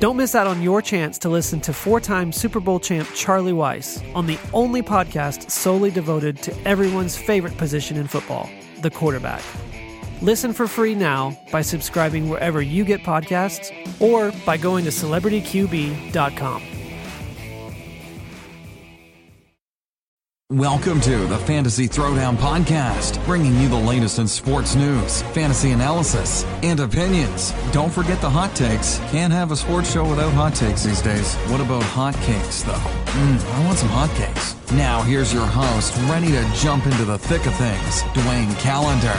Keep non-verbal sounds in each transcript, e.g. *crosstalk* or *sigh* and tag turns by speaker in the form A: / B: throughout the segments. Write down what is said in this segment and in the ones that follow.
A: Don't miss out on your chance to listen to four time Super Bowl champ Charlie Weis on the only podcast solely devoted to everyone's favorite position in football, the quarterback. Listen for free now by subscribing wherever you get podcasts or by going to celebrityqb.com.
B: Welcome to the Fantasy Throwdown Podcast, bringing you the latest in sports news, fantasy analysis, and opinions. Don't forget the hot takes. Can't have a sports show without hot takes these days. What about hot cakes, though? Mmm, I want some hot cakes. Now, here's your host, ready to jump into the thick of things, Dwayne Calendar.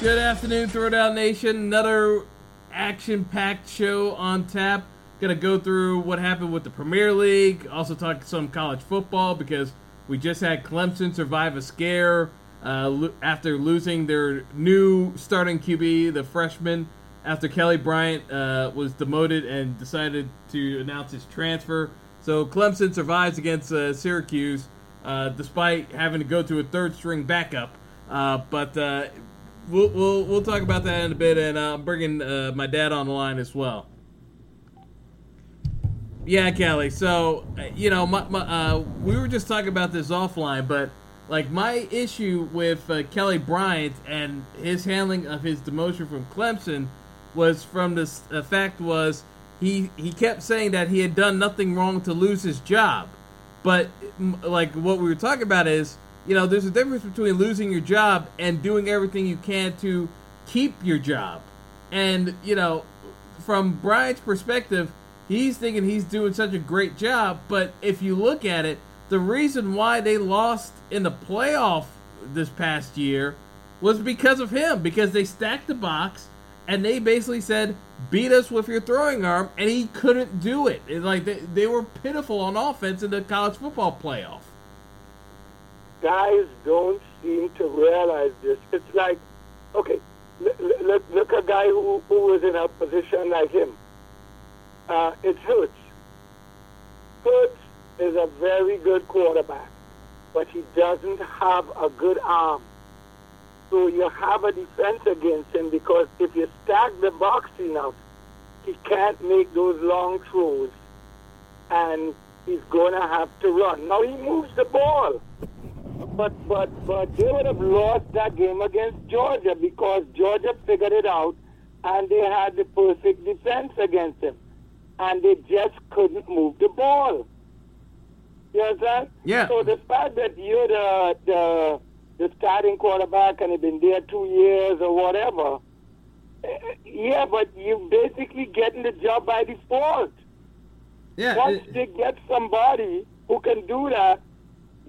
C: Good afternoon, Throwdown Nation. Another action packed show on tap. Gonna go through what happened with the Premier League. Also talk some college football because we just had Clemson survive a scare uh, after losing their new starting QB, the freshman, after Kelly Bryant uh, was demoted and decided to announce his transfer. So Clemson survives against uh, Syracuse uh, despite having to go to a third string backup. Uh, but uh, we'll, we'll we'll talk about that in a bit, and I'm bringing my dad on the line as well. Yeah, Kelly. So, uh, you know, my, my, uh, we were just talking about this offline, but like my issue with uh, Kelly Bryant and his handling of his demotion from Clemson was from this fact was he he kept saying that he had done nothing wrong to lose his job, but like what we were talking about is you know there's a difference between losing your job and doing everything you can to keep your job, and you know from Bryant's perspective he's thinking he's doing such a great job. But if you look at it, the reason why they lost in the playoff this past year was because of him, because they stacked the box and they basically said, beat us with your throwing arm, and he couldn't do it. It's like they, they were pitiful on offense in the college football playoff.
D: Guys don't seem to realize this. It's like, okay, look, look, look a guy who, who was in a position like him uh, it hurts. Hurts is a very good quarterback, but he doesn't have a good arm. So you have a defense against him because if you stack the box enough, he can't make those long throws, and he's going to have to run. Now he moves the ball, but but but they would have lost that game against Georgia because Georgia figured it out, and they had the perfect defense against him and they just couldn't move the ball. You understand?
C: Yeah.
D: So the fact that you're the the, the starting quarterback and you've been there two years or whatever, eh, yeah, but you're basically getting the job by default.
C: Yeah.
D: Once
C: it-
D: they get somebody who can do that,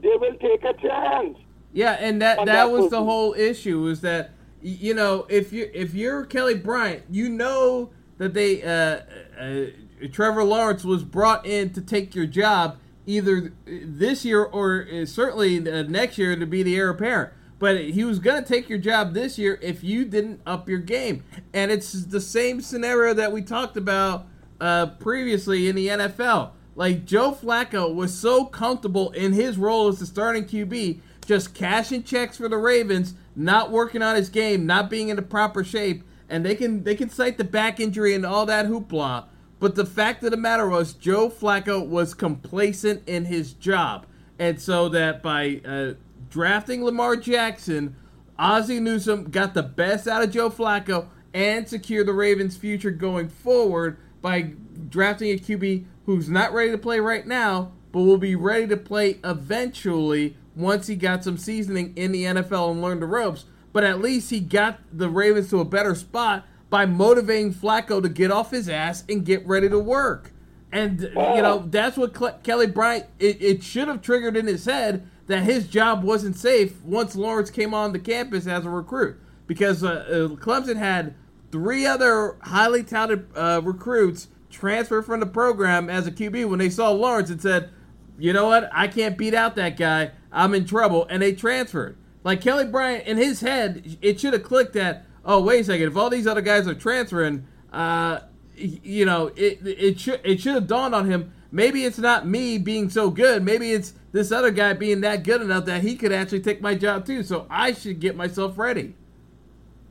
D: they will take a chance.
C: Yeah, and that that
D: that
C: was the whole issue is that you know if you if you're Kelly Bryant, you know that they uh, uh, Trevor Lawrence was brought in to take your job either this year or uh, certainly next year to be the heir apparent. But he was going to take your job this year if you didn't up your game, and it's the same scenario that we talked about uh, previously in the NFL. Like Joe Flacco was so comfortable in his role as the starting QB, just cashing checks for the Ravens, not working on his game, not being in the proper shape, and they can they can cite the back injury and all that hoopla. But the fact of the matter was, Joe Flacco was complacent in his job, and so that by uh, drafting Lamar Jackson, Ozzie Newsome got the best out of Joe Flacco and secured the Ravens' future going forward by drafting a QB who's not ready to play right now, but will be ready to play eventually once he got some seasoning in the NFL and learned the ropes. But at least he got the Ravens to a better spot by motivating Flacco to get off his ass and get ready to work. And you know that's what Cle- Kelly Bryant. It, it should have triggered in his head that his job wasn't safe once Lawrence came on the campus as a recruit because uh, uh, Clemson had three other highly touted uh, recruits transfer from the program as a QB when they saw Lawrence and said, you know what, I can't beat out that guy. I'm in trouble, and they transferred. Like Kelly Bryant, in his head, it should have clicked that. Oh, wait a second. If all these other guys are transferring, uh, you know, it it should it should have dawned on him. Maybe it's not me being so good. Maybe it's this other guy being that good enough that he could actually take my job too. So I should get myself ready.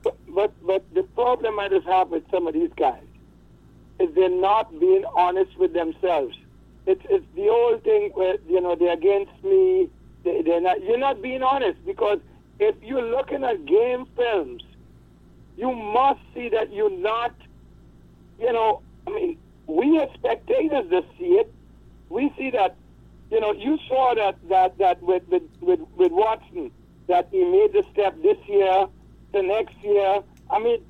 D: But but, but the problem I just have with some of these guys is they're not being honest with themselves. It's it's the old thing where you know they're against me. They, they're not. You're not being honest because if you're looking at game films, you must see that you're not. You know, I mean, we as spectators to see it. We see that. You know, you saw that that that with with with, with Watson that he made the step this year, the next year. I mean,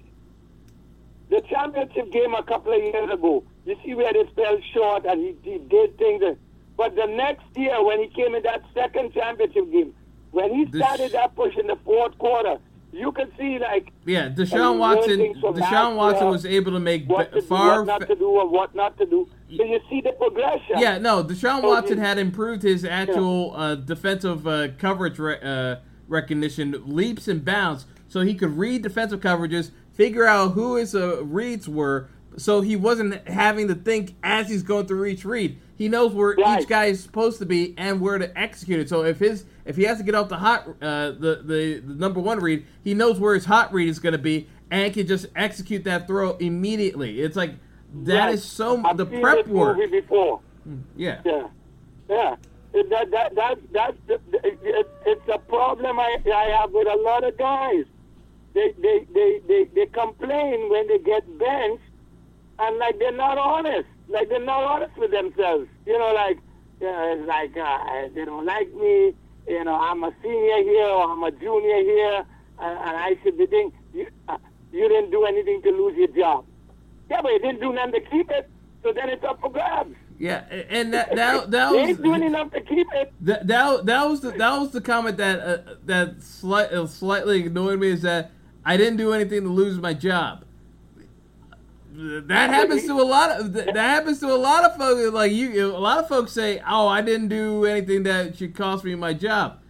D: the championship game a couple of years ago, you see where they fell short and he, he did things. That, but the next year, when he came in that second championship game, when he started that push in the fourth quarter, you can see like
C: yeah, Deshaun Watson. Deshaun Watson was able to make
D: what to
C: far
D: do, what not to do, or what not to do. So you see the progression.
C: Yeah, no, Deshaun Watson had improved his actual yeah. uh, defensive uh, coverage re- uh, recognition leaps and bounds, so he could read defensive coverages, figure out who his uh, reads were, so he wasn't having to think as he's going through each read. He knows where right. each guy is supposed to be and where to execute it. So if his if he has to get off the hot uh, the, the the number one read, he knows where his hot read is going to be and can just execute that throw immediately. It's like that right. is so
D: I've
C: the prep work.
D: before.
C: Hmm, yeah.
D: Yeah. Yeah. That that that that's the, it, it's a problem I I have with a lot of guys. They they they they, they complain when they get benched and like they're not honest. Like they're not honest with themselves. You know, like you know, it's like uh, they don't like me. You know, I'm a senior here or I'm a junior here, and, and I should be thinking you, uh, you didn't do anything to lose your job. Yeah, but you didn't do nothing to keep it. So then it's up for grabs.
C: Yeah, and that that, that
D: was ain't doing enough to keep it.
C: That that, that was the that was the comment that uh, that slight, uh, slightly annoyed me is that I didn't do anything to lose my job that happens to a lot of that happens to a lot of folks. Like you, a lot of folks say, "Oh, I didn't do anything that should cost me my job."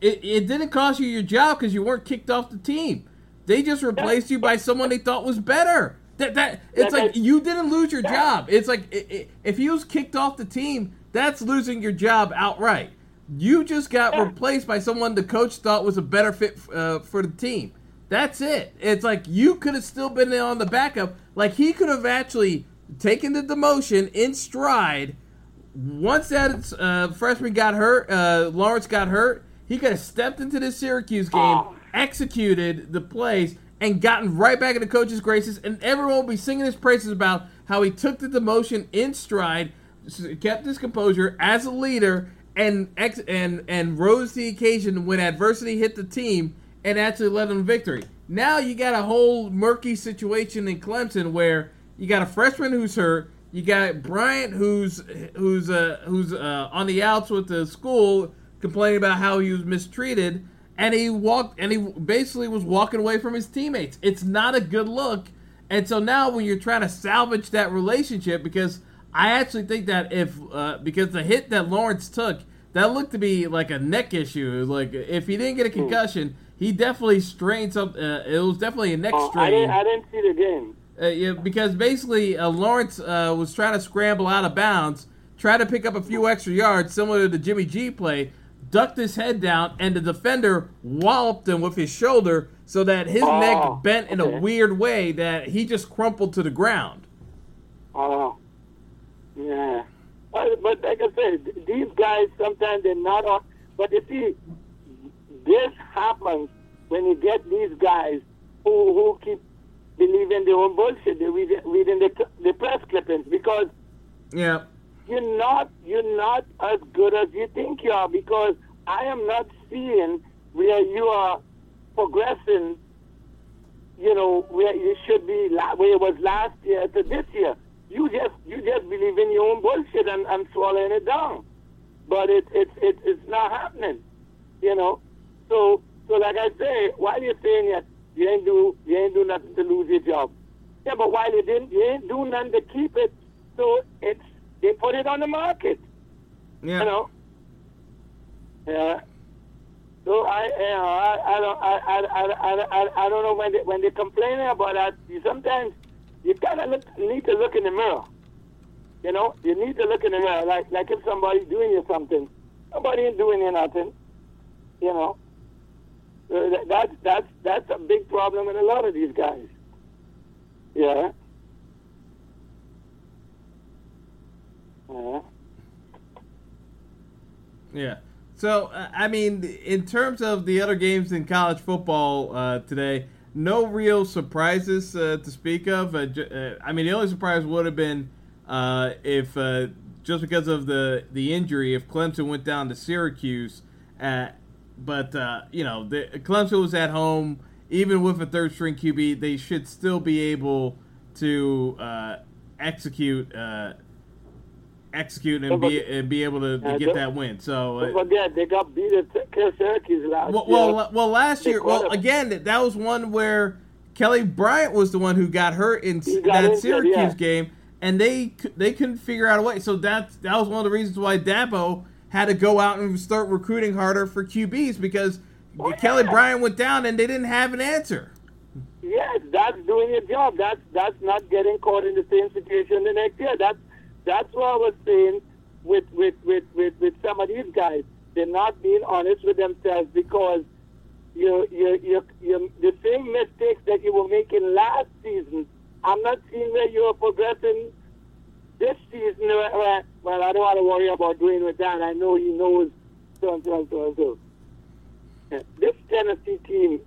C: It, it didn't cost you your job because you weren't kicked off the team. They just replaced you by someone they thought was better. That that it's like you didn't lose your job. It's like if he was kicked off the team, that's losing your job outright. You just got replaced by someone the coach thought was a better fit uh, for the team. That's it. It's like you could have still been on the backup. Like he could have actually taken the demotion in stride. Once that uh, freshman got hurt, uh, Lawrence got hurt. He could have stepped into the Syracuse game, executed the plays, and gotten right back in the coach's graces. And everyone will be singing his praises about how he took the demotion in stride, kept his composure as a leader, and ex- and and rose to the occasion when adversity hit the team and actually led them to victory. Now you got a whole murky situation in Clemson where you got a freshman who's hurt, you got Bryant who's who's uh, who's uh, on the outs with the school complaining about how he was mistreated, and he walked and he basically was walking away from his teammates. It's not a good look. And so now when you're trying to salvage that relationship, because I actually think that if uh, because the hit that Lawrence took, that looked to be like a neck issue. Like if he didn't get a concussion he definitely strained some. Uh, it was definitely a neck oh, strain. I
D: didn't, I didn't see the game.
C: Uh, yeah, because basically uh, Lawrence uh, was trying to scramble out of bounds, try to pick up a few extra yards, similar to the Jimmy G play, ducked his head down, and the defender walloped him with his shoulder so that his oh, neck bent in okay. a weird way that he just crumpled to the ground.
D: Oh, yeah. But, but like I said, these guys sometimes they're not on. But you see, this happens when you get these guys who, who keep believing their own bullshit. They're reading, reading the, the press clippings because
C: yeah.
D: you're not you're not as good as you think you are because I am not seeing where you are progressing. You know where you should be, where it was last year to this year. You just you just believe in your own bullshit and, and swallowing it down, but it, it, it it's not happening. You know, so so like I say, while you're saying that you ain't do you ain't do nothing to lose your job, yeah, but while you didn't, you ain't do nothing to keep it. So it's they put it on the market.
C: Yeah.
D: You know. Yeah. So I, you know, I, I don't, I, I, I, I, I, don't know when they, when they complain about that. You sometimes you kind of look, need to look in the mirror. You know, you need to look in the mirror. Like, like if somebody's doing you something, nobody ain't doing you nothing. You know, Uh, that, that's a big problem in a lot of these guys. Yeah. Yeah.
C: Yeah. So, I mean, in terms of the other games in college football uh, today, no real surprises uh, to speak of. Uh, uh, I mean, the only surprise would have been if, just because of the, the injury, if Clemson went down to Syracuse. Uh, but, uh, you know, the, Clemson was at home. Even with a third string QB, they should still be able to uh, execute. Uh, execute and be and be able to, to get that win. So uh,
D: forget, they got beat at Syracuse last
C: well,
D: year.
C: well, well, last year, well, again, that that was one where Kelly Bryant was the one who got hurt in
D: got
C: that
D: injured,
C: Syracuse
D: yeah.
C: game, and they they couldn't figure out a way. So that that was one of the reasons why Dabo had to go out and start recruiting harder for QBs because
D: Oh,
C: Kelly
D: yeah.
C: Bryant went down and they didn't have an answer.
D: Yes, that's doing your job. That's that's not getting caught in the same situation the next year. That's that's what I was saying with with, with, with, with some of these guys. They're not being honest with themselves because you you you you the same mistakes that you were making last season. I'm not seeing where you are progressing this season. Where, well, I don't want to worry about doing with that. I know he knows so and so and so and so. Yeah, This Tennessee team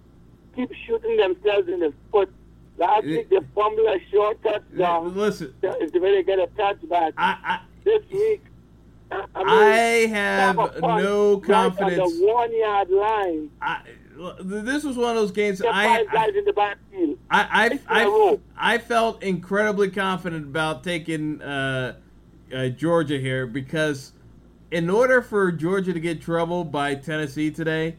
D: keeps shooting themselves in the foot. Last week they fumbled a short touchdown.
C: Listen,
D: It's way they get a touchback.
C: I, I
D: This week, I, I, mean,
C: I have
D: have
C: no confidence.
D: on the one yard line.
C: I, this was one of those games. I, I
D: in the backfield.
C: I
D: Six in a
C: I. I, felt incredibly confident about taking uh, uh, Georgia here because in order for Georgia to get troubled by Tennessee today.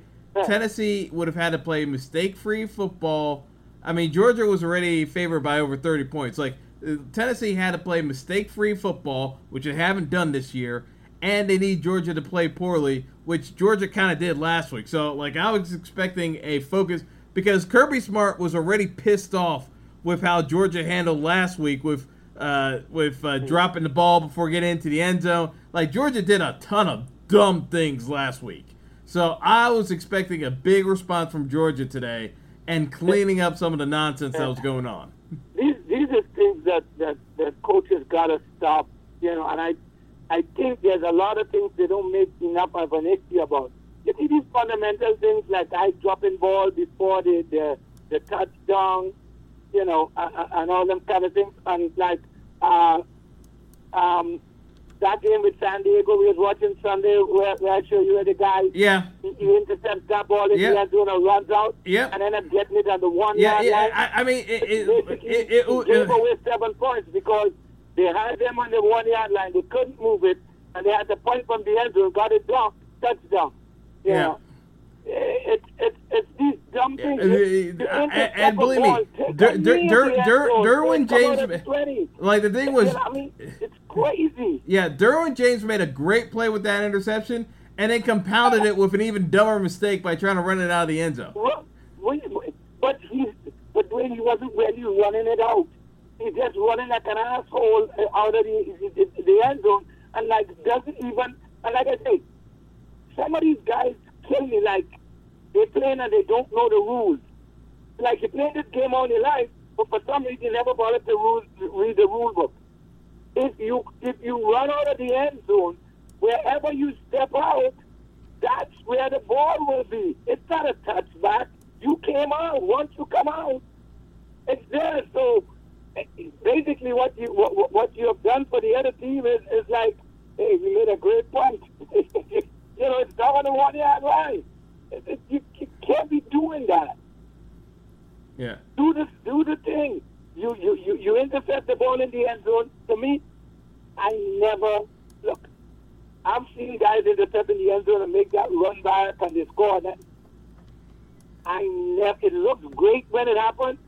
C: Tennessee would have had to play mistake-free football. I mean, Georgia was already favored by over 30 points. Like uh, Tennessee had to play mistake-free football, which they haven't done this year, and they need Georgia to play poorly, which Georgia kind of did last week. So, like, I was expecting a focus because Kirby Smart was already pissed off with how Georgia handled last week with uh, with uh, dropping the ball before getting into the end zone. Like Georgia did a ton of dumb things last week. So I was expecting a big response from Georgia today and cleaning up some of the nonsense that was going on.
D: these these are things that that, that coaches gotta stop. You know, and I I think there's a lot of things they don't make enough of an issue about. You see these fundamental things like I dropping ball before the the, the touchdown, you know, uh, and all them kind of things, and like uh, um, that game with San Diego we was watching Sunday where, where I show you where the guy
C: Yeah,
D: he, he intercepts that ball in
C: Yep.
D: the end zone and runs out
C: Yep.
D: and end up getting it on the one
C: yeah, yeah.
D: line
C: I, I mean, it, it,
D: basically
C: it, it,
D: he gave away seven points because they had them on the one yard line. They couldn't move it, and they had the point from the end zone, got it down, touchdown. You
C: Yeah.
D: know, it's it's it's these dumb things.
C: Uh,
D: You-
C: uh, and- and believe me,
D: ball, take
C: Dur-
D: a
C: Dur-
D: knee
C: Dur-
D: in the end
C: Dur-
D: zone,
C: Derwin James-
D: at the 20.
C: like the thing was,
D: I mean, it's crazy.
C: yeah, Derwin James made a great play with that interception, and then compounded it with an even dumber mistake by trying to run it out of the end zone.
D: Well, But he's but when he wasn't really running it out, he's just running like an asshole uh, out of the, the, the end zone, and like doesn't even. And like I say, some of these guys kill me. Like they playing and they don't know the rules. Like you play this game all your life, but for some reason you never bothered to read the rule book. If you if you run out of the end zone, wherever you step out, that's where the ball will be. It's not a touchback. You came out. Once you come out, it's there. So basically, what you what, what you have done for the other team is, is like, hey, you made a great point. *laughs* you know, it's down on the one yard line. It, it, you, you can't be doing that.
C: Yeah.
D: Do the do the thing. You you you you intercept the ball in the end zone. To me, I never look. I've seen guys intercept in the end zone and make that run back and they score. That I never. It looks great when it happens,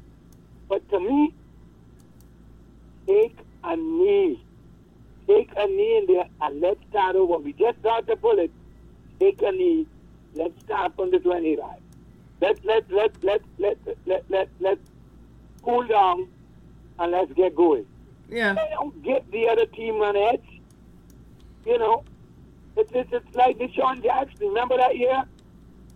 D: but to me, take a knee, take a knee in there and let's start over. We just start to bullet. Take a knee. Let's start from the twenty line. Let let let let let let let let cool down and let's get going.
C: Yeah.
D: They don't get the other team on edge. You know, it's it's, it's like DeSean Jackson. Remember that year?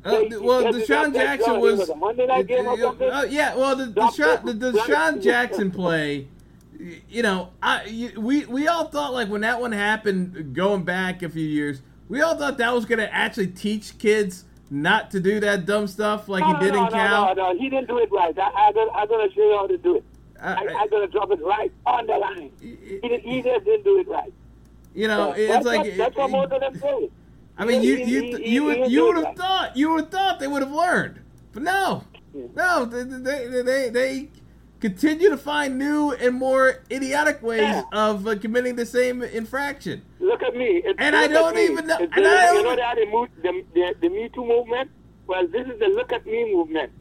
C: Uh,
D: They-
C: well,
D: DeSean
C: Jackson was.
D: was a Monday night game or something?
C: Uh, yeah, well, the DeSean, the
D: the-
C: DeSean Jackson play. You know, I you, we we all thought like when that one happened, going back a few years, we all thought that was going to actually teach kids not to do that dumb stuff like
D: no,
C: he did
D: no,
C: in
D: no,
C: Cal.
D: No, no, he didn't do it right. I, I, I'm going to show you how to do it.
C: I-
D: I, I'm going to drop it right on the line. He, did, he just didn't do it right.
C: You know,
D: So
C: it's
D: that's
C: like
D: what, that's what most of them say.
C: I mean, you
D: He-
C: you
D: he-
C: you would you would have
D: right.
C: thought you would have thought they would have learned, but no, no, they they they, they continue to find new and more idiotic ways
D: Yeah.
C: of uh, committing the same infraction.
D: Look at me. It's,
C: And I don't even know-
D: It's
C: and
D: the-
C: I
D: you know that the, the, the, the Me Too movement? Well, this is the look at me movement.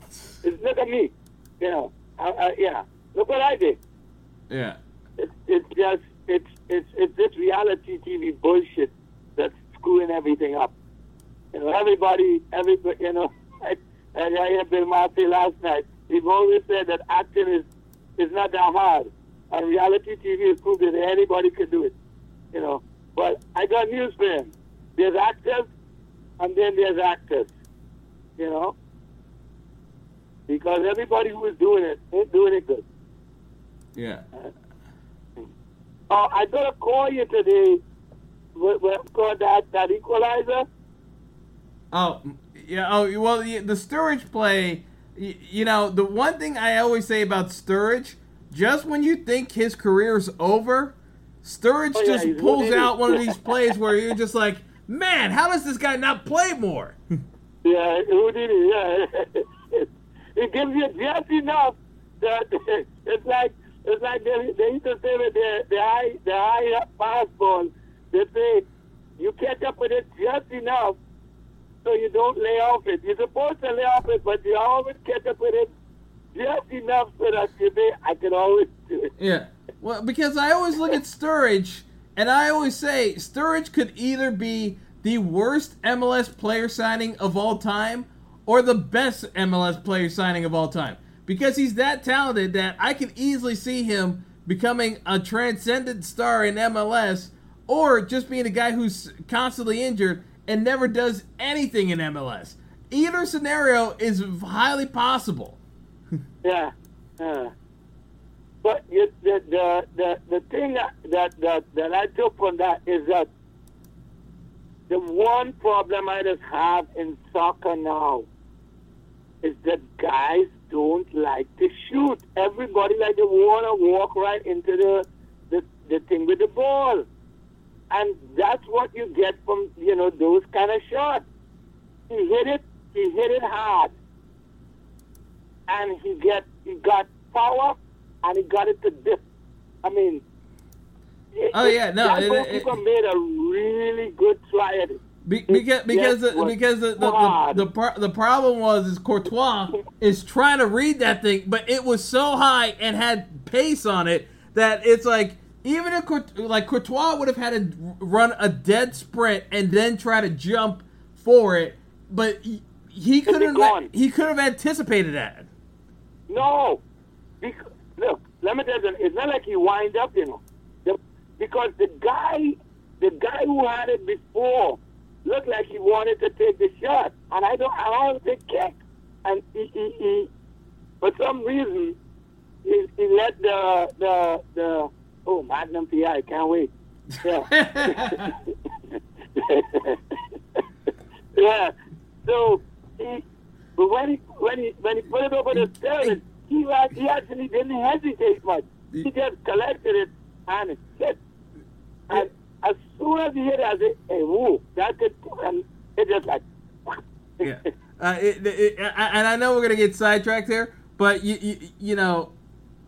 D: It's look at me. You know, I, I, yeah. Look what I did.
C: Yeah,
D: It's, it's just, it's, it's, it's this reality TV bullshit that's screwing everything up. You know, everybody, everybody, you know, *laughs* I, and I had Bill Murphy last night. He's always said that acting is, is not that hard. And reality TV has proved that anybody can do it. You know, but I got news for him. There's actors, and then there's actors. You know, because everybody who is doing it ain't doing it good.
C: yeah.
D: Uh, I gotta call you today. What, what called that that equalizer?
C: Oh, yeah. Oh, well, yeah, the Sturridge play. You know, the one thing I always say about Sturridge, just when you think his career's over, Sturridge
D: Oh, yeah,
C: just pulls out one of *laughs* these plays where you're just like, man, how does this guy not play more?
D: Yeah, who did it? Yeah, *laughs* it gives you just enough that *laughs* it's like it's like they, they used to say with the the high the high fastball. They say you catch up with it just enough so you don't lay off it. You're supposed to lay off it, but you always catch up with it just enough so that you say I can always do it.
C: Yeah. Well, because I always look at Sturridge, and I always say Sturridge could either be the worst MLS player signing of all time or the best MLS player signing of all time. Because he's that talented that I can easily see him becoming a transcendent star in MLS or just being a guy who's constantly injured and never does anything in MLS. Either scenario is highly possible.
D: Yeah. yeah. But the, the the the thing that, that that that I took from that is that the one problem I just have in soccer now is that guys don't like to shoot. Everybody like to want to walk right into the, the the thing with the ball, and that's what you get from you know those kind of shots. He hit it. He hit it hard and he get he got power and he got it to dip. I mean, it-
C: Oh, yeah, no,
D: that
C: it-
D: goalkeeper
C: it-
D: made a really good try at it.
C: Be, because because the, because the the, the, the, par- the problem was is Courtois is trying to read that thing, but it was so high and had pace on it that it's like even if like Courtois would have had to run a dead sprint and then try to jump for it, but he, he couldn't he could have anticipated that.
D: No, because, look, let me tell you, it's not like he wind up, you know, the, because the guy, the guy who had it before, looked like he wanted to take the shot, and I don't, I don't think kick, and he, he, he, for some reason, he, he let the the the oh Magnum PI, can't wait, yeah. *laughs* yeah. So he, but when he when he when he put it over the stairs, he was, he actually didn't hesitate much. He just collected it and it hit. And as soon as he hit it, I said, "Hey, woo!" That could and it just like.
C: yeah. Uh, it, it, I- and I know we're gonna get sidetracked here, but you, you, you know,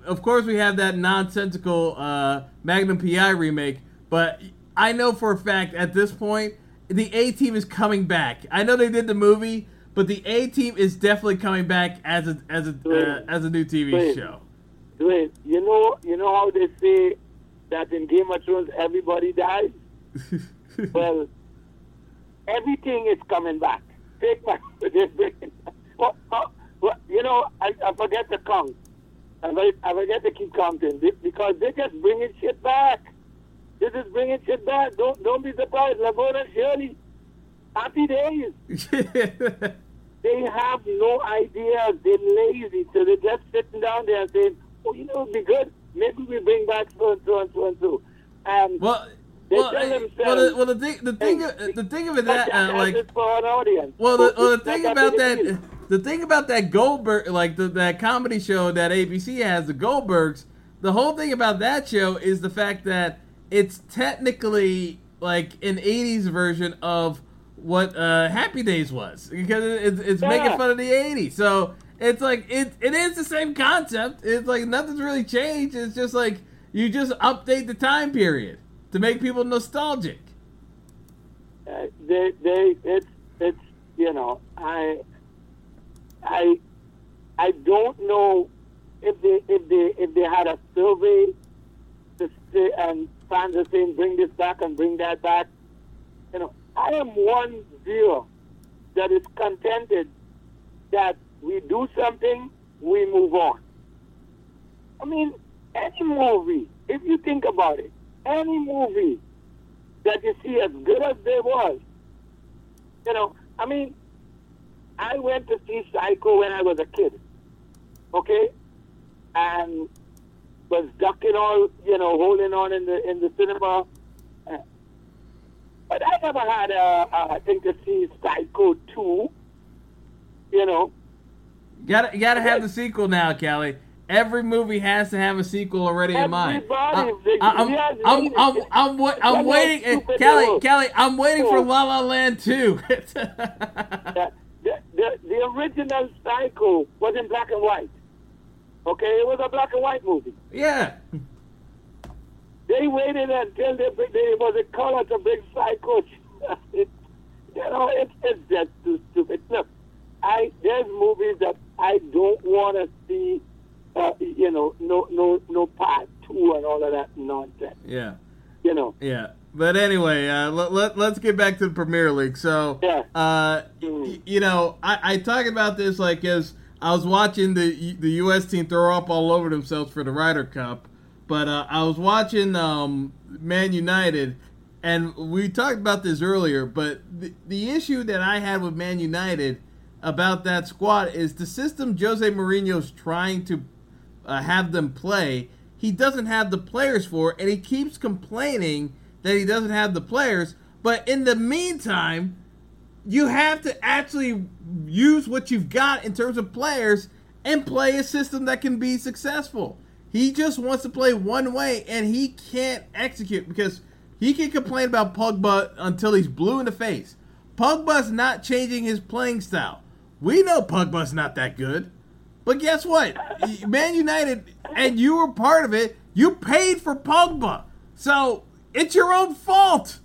C: of course we have that nonsensical uh, Magnum PI remake, but I know for a fact at this point the A team is coming back. I know they did the movie, but the A team is definitely coming back as a as a uh, as a new TV
D: Wait.
C: show.
D: Dwayne, you know, you know how they say that in Game of Thrones everybody dies. *laughs* well, everything is coming back. Take my, they bring it back. Well, well, well, you know, I, I forget to count. I forget, I forget to keep counting because they just bringing shit back. They just bringing shit back. Don't don't be surprised. Laverne and Shirley, happy days. *laughs* They have no idea. They're lazy, so they're just sitting down there and saying, "Oh, you know, it'd be good. Maybe we bring back so and so and so and so." And
C: well,
D: They
C: well,
D: tell themselves-
C: well, the, well, the thing, the thing,
D: Hey,
C: the thing of it that, uh, like,
D: for an audience.
C: Well, the, well, the thing about that, the thing about that Goldberg, like the, that comedy show that ABC has, the Goldbergs. The whole thing about that show is the fact that it's technically like an '80s version of what uh, Happy Days was because it's, it's making fun of the '80s. So it's like it it is the same concept. It's like nothing's really changed. It's just like you just update the time period to make people nostalgic.
D: Uh, they, they, it's, it's, you know, I, I, I don't know if they, if they, if they had a survey to say, and fans are saying, bring this back and bring that back. You know, I am one viewer that is contented that we do something, we move on. I mean, any movie, if you think about it, any movie that you see as good as they was, you know, I mean, I went to see Psycho when I was a kid, okay, and was ducking all, you know, holding on in the in the cinema. But I never had a, a thing to see Psycho two, you know.
C: Gotta you gotta have the sequel now, Kelly. Every movie has to have a sequel already in mind.
D: Everybody,
C: I-
D: they-
C: I'm, I'm, I'm, I'm, I'm
D: They're
C: waiting,
D: not stupid
C: Kelly, Kelly. I'm waiting for. La La Land two. *laughs*
D: The, the, original Psycho was in black and white. Okay, it was a black and white movie.
C: yeah,
D: They waited until they, they was a color to bring Psycho. *laughs* it, you know, it's it's just too stupid. Look, I there's movies that I don't want to see. Uh, you know, no no no part two and all of that nonsense.
C: yeah,
D: You know.
C: yeah. But anyway, uh, let, let, let's get back to the Premier League. So,
D: Yeah.
C: uh,
D: Mm.
C: y- you know, I, I talk about this like as I was watching the the U.S. team throw up all over themselves for the Ryder Cup, but uh, I was watching um, Man United, and we talked about this earlier. But the, the issue that I had with Man United about that squad is the system Jose Mourinho's trying to uh, have them play. He doesn't have the players for, and he keeps complaining that he doesn't have the players. But in the meantime, you have to actually use what you've got in terms of players and play a system that can be successful. He just wants to play one way and he can't execute because he can complain about Pogba until he's blue in the face. Pogba's not changing his playing style. We know Pogba's not that good. But guess what? *laughs* Man United, and you were part of it, you paid for Pogba. So it's your own fault.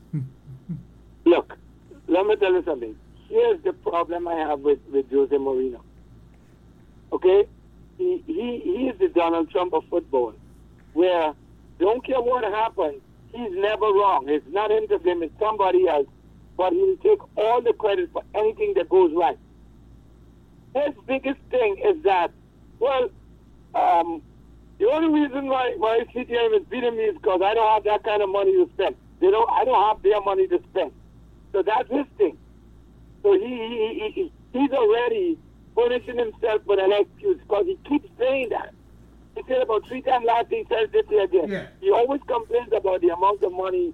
D: Look, let me tell you something. Here's the problem I have with, with Jose Mourinho. Okay? He, he, he is the Donald Trump of football, where don't care what happens, he's never wrong. It's not him to blame, it's somebody else. But he'll take all the credit for anything that goes right. His biggest thing is that, well, um, the only reason why, why CTM is beating me is because I don't have that kind of money to spend. They don't. I don't have their money to spend. So that's his thing. So he, he, he, he he's already furnishing himself with an excuse because he keeps saying that. He said about three times last year, he said this year again.
C: Yeah.
D: He always complains about the amount of money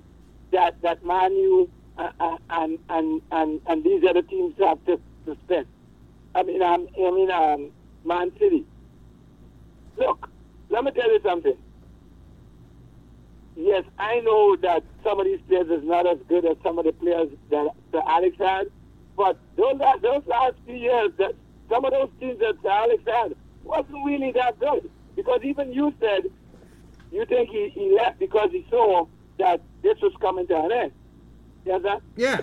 D: that that Manu uh, uh, and and and and these other teams have to, to spend. I mean, um, I mean, um, Man City. Look, let me tell you something. Yes, I know that some of these players is not as good as some of the players that, that Alex had, but those la- those last few years, that some of those teams that Alex had wasn't really that good. Because even you said you think he, he left because he saw that this was coming to an end. You understand?
C: Yeah.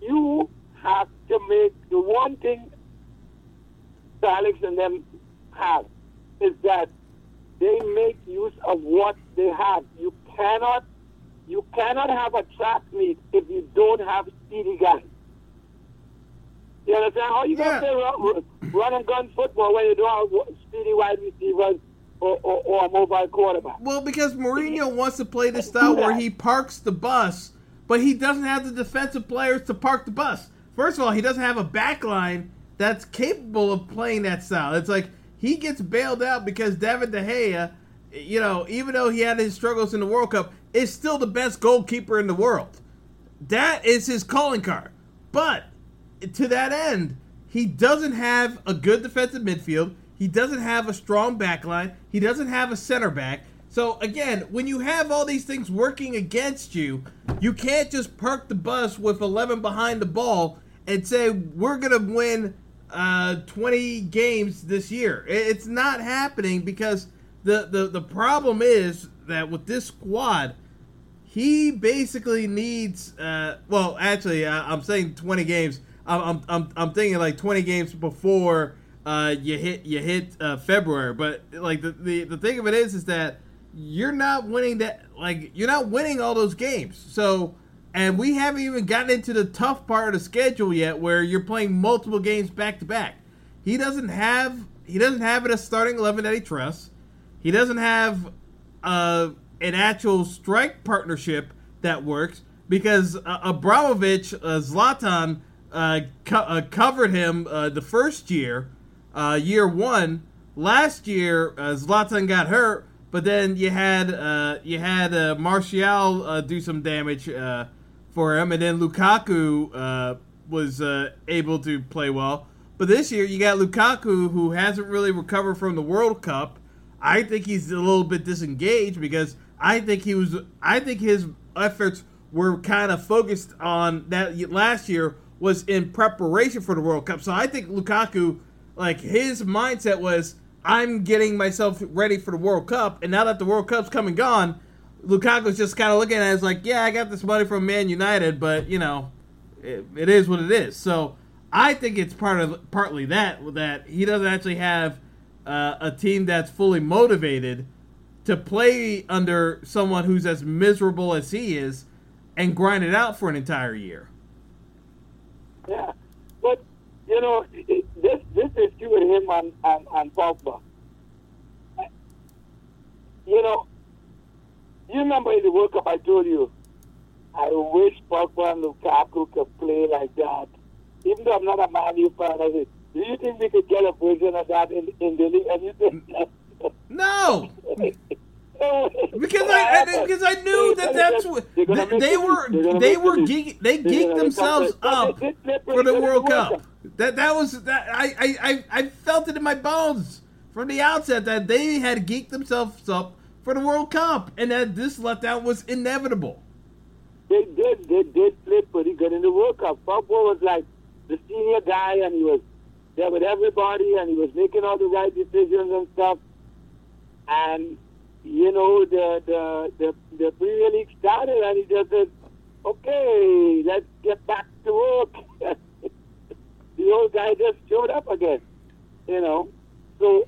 D: You have to make the one thing Alex and them have is that they make use of what they have. You cannot you cannot have a track meet if you don't have speedy guys. You understand? How you
C: Yeah.
D: gonna play run, run and gun football when you don't have speedy wide receivers or, or, or a mobile quarterback?
C: Well, because Mourinho wants to play the style where he parks the bus, but he doesn't have the defensive players to park the bus. First of all, he doesn't have a back line that's capable of playing that style. It's like he gets bailed out because David De Gea, you know, even though he had his struggles in the World Cup, is still the best goalkeeper in the world. That is his calling card. But to that end, he doesn't have a good defensive midfield. He doesn't have a strong back line. He doesn't have a center back. So again, when you have all these things working against you, you can't just park the bus with 11 behind the ball and say we're gonna win uh, 20 games this year. It's not happening because the, the the problem is that with this squad, he basically needs. Uh, well, actually, uh, I'm saying 20 games. I'm, I'm, I'm, thinking like 20 games before uh, you hit you hit uh, February. But like the, the the thing of it is, is that you're not winning that. Like you're not winning all those games. So. And we haven't even gotten into the tough part of the schedule yet, where you're playing multiple games back to back. He doesn't have he doesn't have a starting eleven that he trusts. He doesn't have uh, an actual strike partnership that works because uh, Ibrahimovic, uh, Zlatan, uh, co- uh, covered him uh, the first year, uh, year one. Last year, Zlatan got hurt, but then you had you had Martial do some damage for him, and then Lukaku uh, was uh, able to play well. But this year, you got Lukaku, who hasn't really recovered from the World Cup. I think he's a little bit disengaged because I think he was. I think his efforts were kind of focused on that last year was in preparation for the World Cup. So I think Lukaku, like his mindset was, I'm getting myself ready for the World Cup, and now that the World Cup's come and gone, Lukaku's just kind of looking at it as like, yeah, I got this money from Man United, but you know, it, it is what it is. So I think it's part of partly that that he doesn't actually have uh, a team that's fully motivated to play under someone who's as miserable as he is and grind it out for an entire year.
D: Yeah, but you know this this is you with him and and, and Pogba. You know, you remember in the World Cup I told you, I wish Pogba and Lukaku could play like that. Even though I'm not a Man U fan, I said, do you think we could get a version of that in in the league? And you think *laughs*
C: No, because I, because I knew that that's what they, they were they were geek, they geeked themselves up
D: they did play
C: for the World
D: good in the
C: Cup. That that was that I I I felt it in my bones from the outset that they had geeked themselves up for the World Cup and that this letdown was inevitable.
D: They did. They did play pretty good in the World Cup. Pogba was like the senior guy, and he was there with everybody, and he was making all the right decisions and stuff. And you know, the the the, the Premier League started, and he just said, "Okay, let's get back to work." *laughs* the old guy just showed up again. You know, so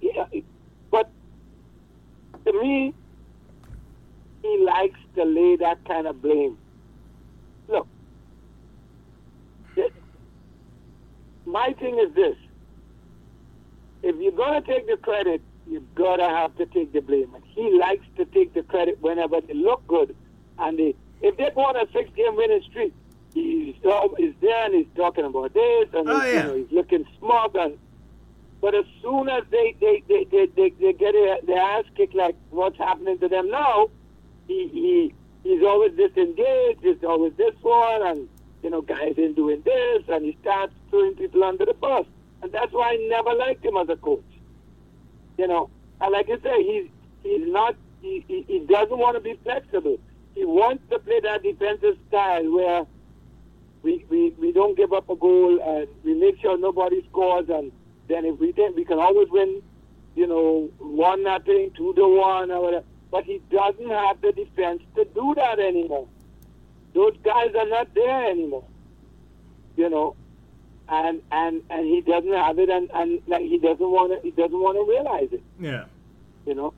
D: yeah, to me, he likes to lay that kind of blame. Look, my thing is this. If you're going to take the credit, you've got to have to take the blame. And he likes to take the credit whenever they look good. And they, if they go on a six-game winning streak, he's, he's there and he's talking about this, and
C: Oh,
D: he's,
C: yeah.
D: you know, he's looking smug. And, but as soon as they, they, they, they, they, they get their ass kicked like what's happening to them now, he, he he's always disengaged. He's always this one, and you know, guys ain't doing this, and he starts throwing people under the bus, and that's why I never liked him as a coach. You know, and like I say, he's he's not he, he, he doesn't want to be flexible. He wants to play that defensive style where we, we, we don't give up a goal and we make sure nobody scores, and then if we think we can always win, you know, one nothing, two to one, or whatever. but he doesn't have the defense to do that anymore. Those guys are not there anymore. You know, and and and he doesn't have it, and and like, he doesn't want to. He doesn't want to realize it.
C: Yeah.
D: You know.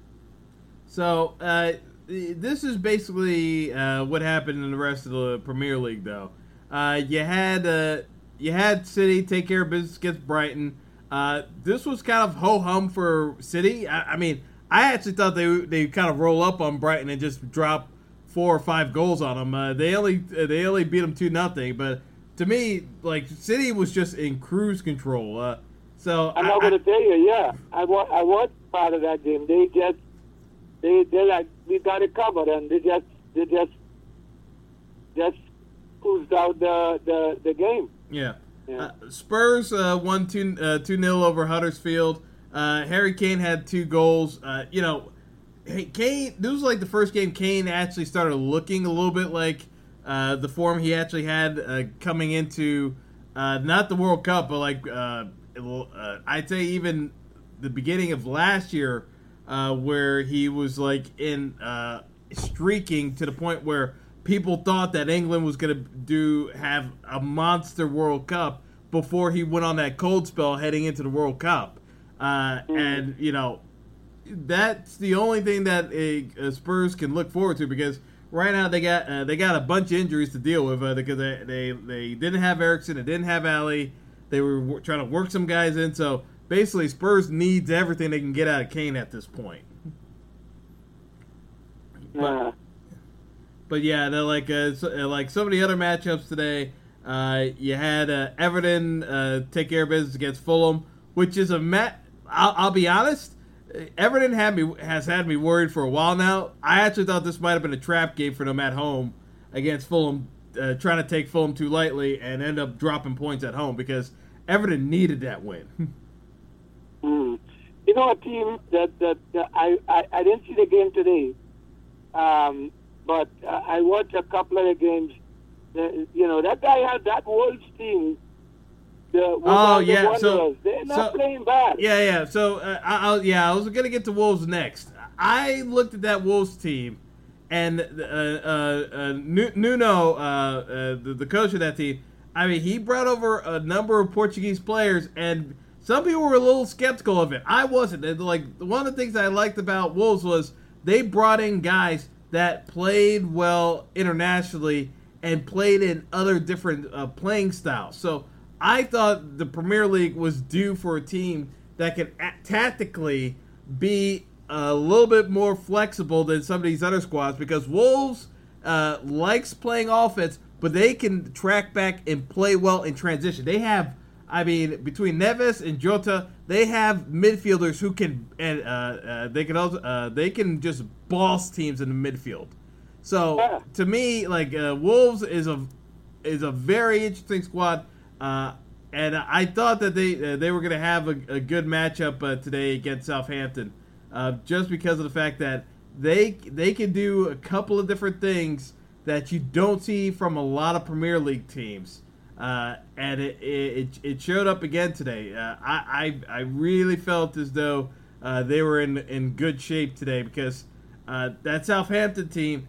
C: So uh, this is basically uh, what happened in the rest of the Premier League, though. Uh, you had uh, you had City take care of business against Brighton. Uh, this was kind of ho hum for City. I, I, mean, I actually thought they they kind of roll up on Brighton and just drop four or five goals on them. Uh, they only they only beat them two nothing, but to me, like City was just in cruise control. so
D: I'm not going to tell you, yeah, I was I was part of that game. They just they they like we got it covered, and they just they just just cruised out the the, the game.
C: Yeah. Uh, Spurs uh, won two uh, two nil over Huddersfield. Uh, Harry Kane had two goals. Uh, you know, Kane. This was like the first game Kane actually started looking a little bit like uh, the form he actually had coming into not the World Cup, but like I'd say even the beginning of last year uh, where he was like in uh, streaking to the point where people thought that England was going to do have a monster World Cup before he went on that cold spell heading into the World Cup. Uh, mm. And you know that's the only thing that a, a, Spurs can look forward to because right now they got uh, they got a bunch of injuries to deal with uh, because they, they they didn't have Eriksen, they didn't have Alli, they were w- trying to work some guys in, so basically Spurs needs everything they can get out of Kane at this point. But, but yeah, they're like uh, so, uh, like other matchups today. Uh, you had uh, Everton uh, take care of business against Fulham, which is a mat. I'll, I'll, be honest. Everton had me has had me worried for a while now. I actually thought this might have been a trap game for them at home against Fulham, uh, trying to take Fulham too lightly and end up dropping points at home because Everton needed that win. *laughs*
D: Mm. You know, a team that, that, that I, I, I didn't see the game today, um, but uh, I watched a couple of the games. Uh, you know, that guy had that Wolves team. The,
C: oh yeah, so
D: they're not
C: so,
D: playing bad.
C: Yeah, yeah. So uh, I, I, yeah, I was gonna get to Wolves next. I looked at that Wolves team, and uh, uh, uh, Nuno, uh, uh, the, the coach of that team. I mean, he brought over a number of Portuguese players, and some people were a little skeptical of it. I wasn't. Like one of the things I liked about Wolves was they brought in guys that played well internationally and played in other different uh, playing styles. So I thought the Premier League was due for a team that could tactically be a little bit more flexible than some of these other squads because Wolves uh, likes playing offense, but they can track back and play well in transition. They have I mean, between Neves and Jota, they have midfielders who can and uh, uh, they can also uh, they can just boss teams in the midfield. So to me, like uh, Wolves is a is a very interesting squad, uh, and I thought that they uh, they were going to have a, a, good matchup today against Southampton, just because of the fact that they they can do a couple of different things that you don't see from a lot of Premier League teams. Uh, and it, it, it showed up again today. Uh, I, I, I really felt as though uh, they were in in good shape today because uh, that Southampton team,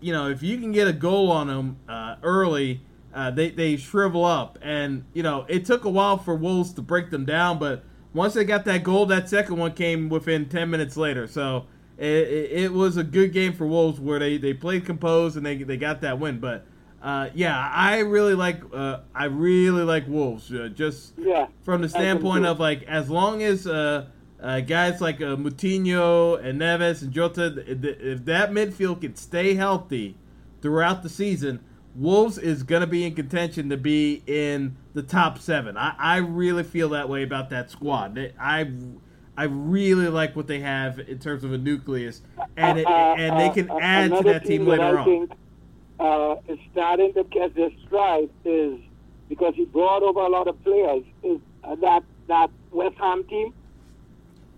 C: you know, if you can get a goal on them uh, early, uh, they they shrivel up. And you know, it took a while for Wolves to break them down, but once they got that goal, that second one came within ten minutes later. So. It, it, it was a good game for Wolves where they, they played composed and they, they got that win. But uh, yeah, I really like uh, I really like Wolves. Uh, just
D: yeah,
C: from the standpoint of like as long as uh, uh, guys like uh, Moutinho and Neves and Jota, if that midfield can stay healthy throughout the season, Wolves is going to be in contention to be in the top seven. I, I really feel that way about that squad. I I really like what they have in terms of a nucleus, and it, and they can add to that team later on
D: uh, is starting to catch their stride is because he brought over a lot of players. Is uh, that that West Ham team?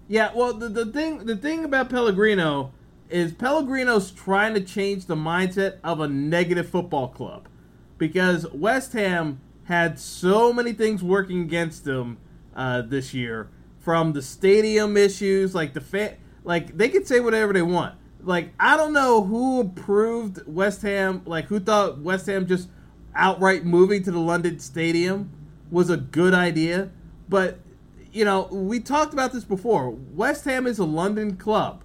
C: Yeah, well, the, the thing the thing about Pellegrini is Pellegrini's trying to change the mindset of a negative football club because West Ham had so many things working against them uh, this year, from the stadium issues, like the fa- like they could say whatever they want like I don't know who approved West Ham, like who thought West Ham just outright moving to the London Stadium was a good idea, but you know we talked about this before. West Ham is a London club,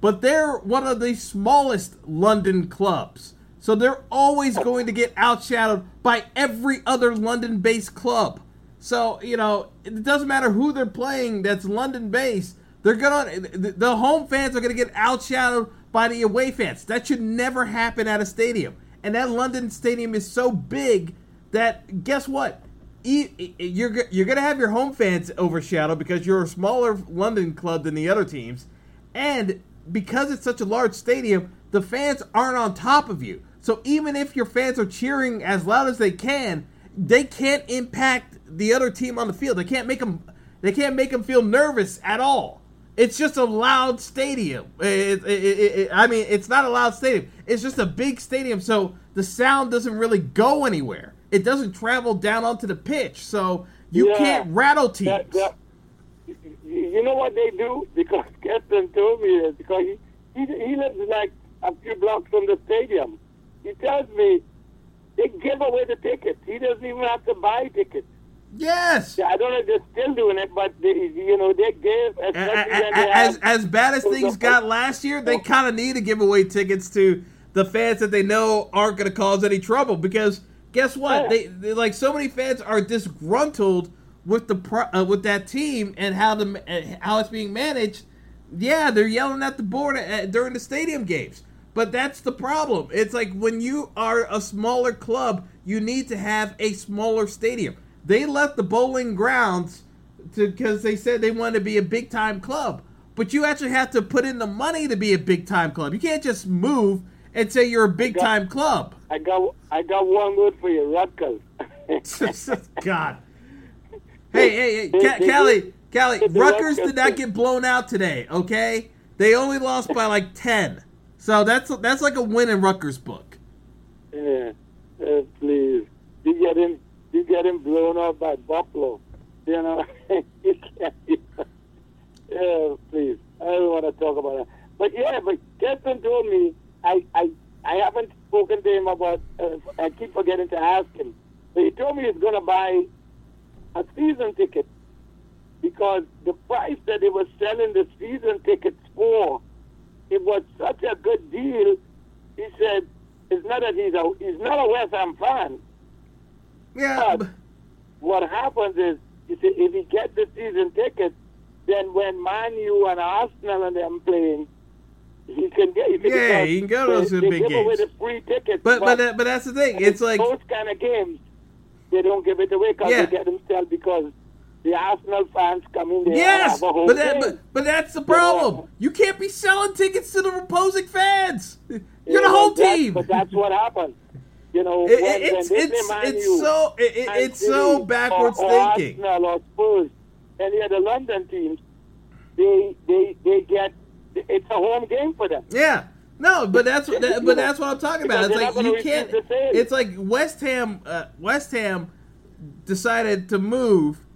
C: but they're one of the smallest London clubs, so they're always going to get outshadowed by every other London-based club. So you know it doesn't matter who they're playing that's London-based they're gonna the home fans are gonna get outshadowed by the away fans. That should never happen at a stadium. And that London stadium is so big that guess what? You're you're gonna have your home fans overshadowed because you're a smaller London club than the other teams, and because it's such a large stadium, the fans aren't on top of you. So even if your fans are cheering as loud as they can, they can't impact the other team on the field. They can't make them. They can't make them feel nervous at all. It's just a loud stadium. It, it, it, I mean, it's not a loud stadium. It's just a big stadium, so the sound doesn't really go anywhere. It doesn't travel down onto the pitch, so you yeah, can't rattle teams. That, that,
D: you know what they do? *laughs* Because Keston told me this. Because he, he, he lives like a few blocks from the stadium. He tells me they give away the tickets. He doesn't even have to buy tickets.
C: Yes.
D: Yeah, I don't know if they're still doing it, but they, you know they give
C: as as bad as things got last year. They kind of need to give away tickets to the fans that they know aren't going to cause any trouble because guess what? Yeah. They, they, like so many fans are disgruntled with the uh, with that team and how the uh, how it's being managed. Yeah, they're yelling at the board at, during the stadium games. But that's the problem. It's like when you are a smaller club, you need to have a smaller stadium. They left the Boleyn grounds because they said they wanted to be a big time club. But you actually have to put in the money to be a big time club. You can't just move and say you're a big time club.
D: I got I got one word for you, Rutgers. *laughs*
C: God. Hey, hey, hey, Callie, Callie, Rutgers did not get blown out today. Okay, they only lost by like ten, so that's that's like a win in Rutgers' book.
D: Yeah, uh, please, you get in you get him blown up by Buffalo. You know, *laughs* you can't. yeah, please. I don't want to talk about that. But yeah, but Keston told me I I I haven't spoken to him about. Uh, I keep forgetting to ask him. But he told me he's to buy a season ticket because the price that they were selling the season tickets for, it was such a good deal. He said it's not that he's a he's not a West Ham fan,
C: yeah.
D: But what happens is, you see, if he gets the season ticket, then when Man U and Arsenal and them playing, he can get. He
C: yeah, he can go to those big
D: give
C: games.
D: away the free tickets.
C: But but but, uh, but that's the thing. It's like
D: those kind of games, they don't give it away because yeah. they get themselves because the Arsenal fans come in there.
C: Yes,
D: but,
C: that, but but that's the problem. Yeah. You can't be selling tickets to the opposing fans. You're yeah, the whole team.
D: But that's what happens. You know,
C: it, when, it's when it's, it's so it, it's so backwards or, or thinking.
D: Arsenal or Spurs, any of the London teams, they they they get it's a home game for them.
C: Yeah. No, but that's what that, but that's what I'm talking about. It's like you can't. It's like West Ham. Uh, West Ham decided to move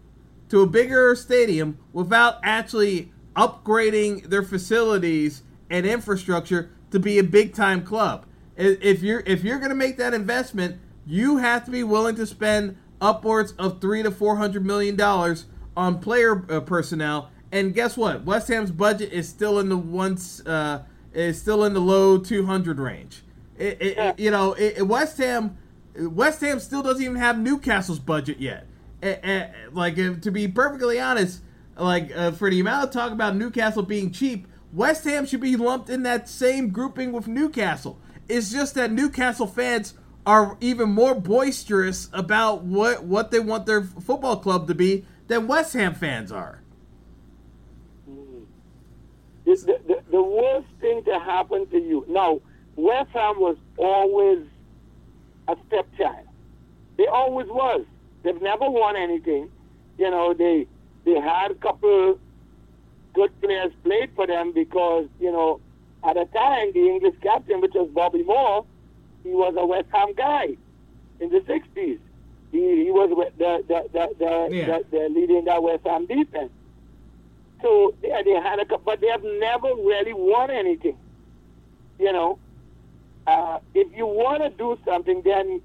C: to a bigger stadium without actually upgrading their facilities and infrastructure to be a big time club if you're if you're going to make that investment, you have to be willing to spend upwards of three to four hundred million dollars on player uh, personnel. And guess what? West Ham's budget is still in the once uh, is still in the low two hundred range. It, it, yeah. You know, it, West Ham West Ham still doesn't even have Newcastle's budget yet. like to be perfectly honest, like uh, for the amount of talk about Newcastle being cheap, West Ham should be lumped in that same grouping with Newcastle. It's just that Newcastle fans are even more boisterous about what what they want their football club to be than West Ham fans are.
D: Mm. The, the, the worst thing to happen to you now, West Ham was always a stepchild. They always was. They've never won anything. You know, they they had a couple good players played for them because you know at the time, the English captain, which was Bobby Moore, he was a West Ham guy in the 60s. He, he was the, the, the, the, yeah. the, the leading that West Ham defense. So yeah, they had a but they have never really won anything. you know, uh, if you want to do something, then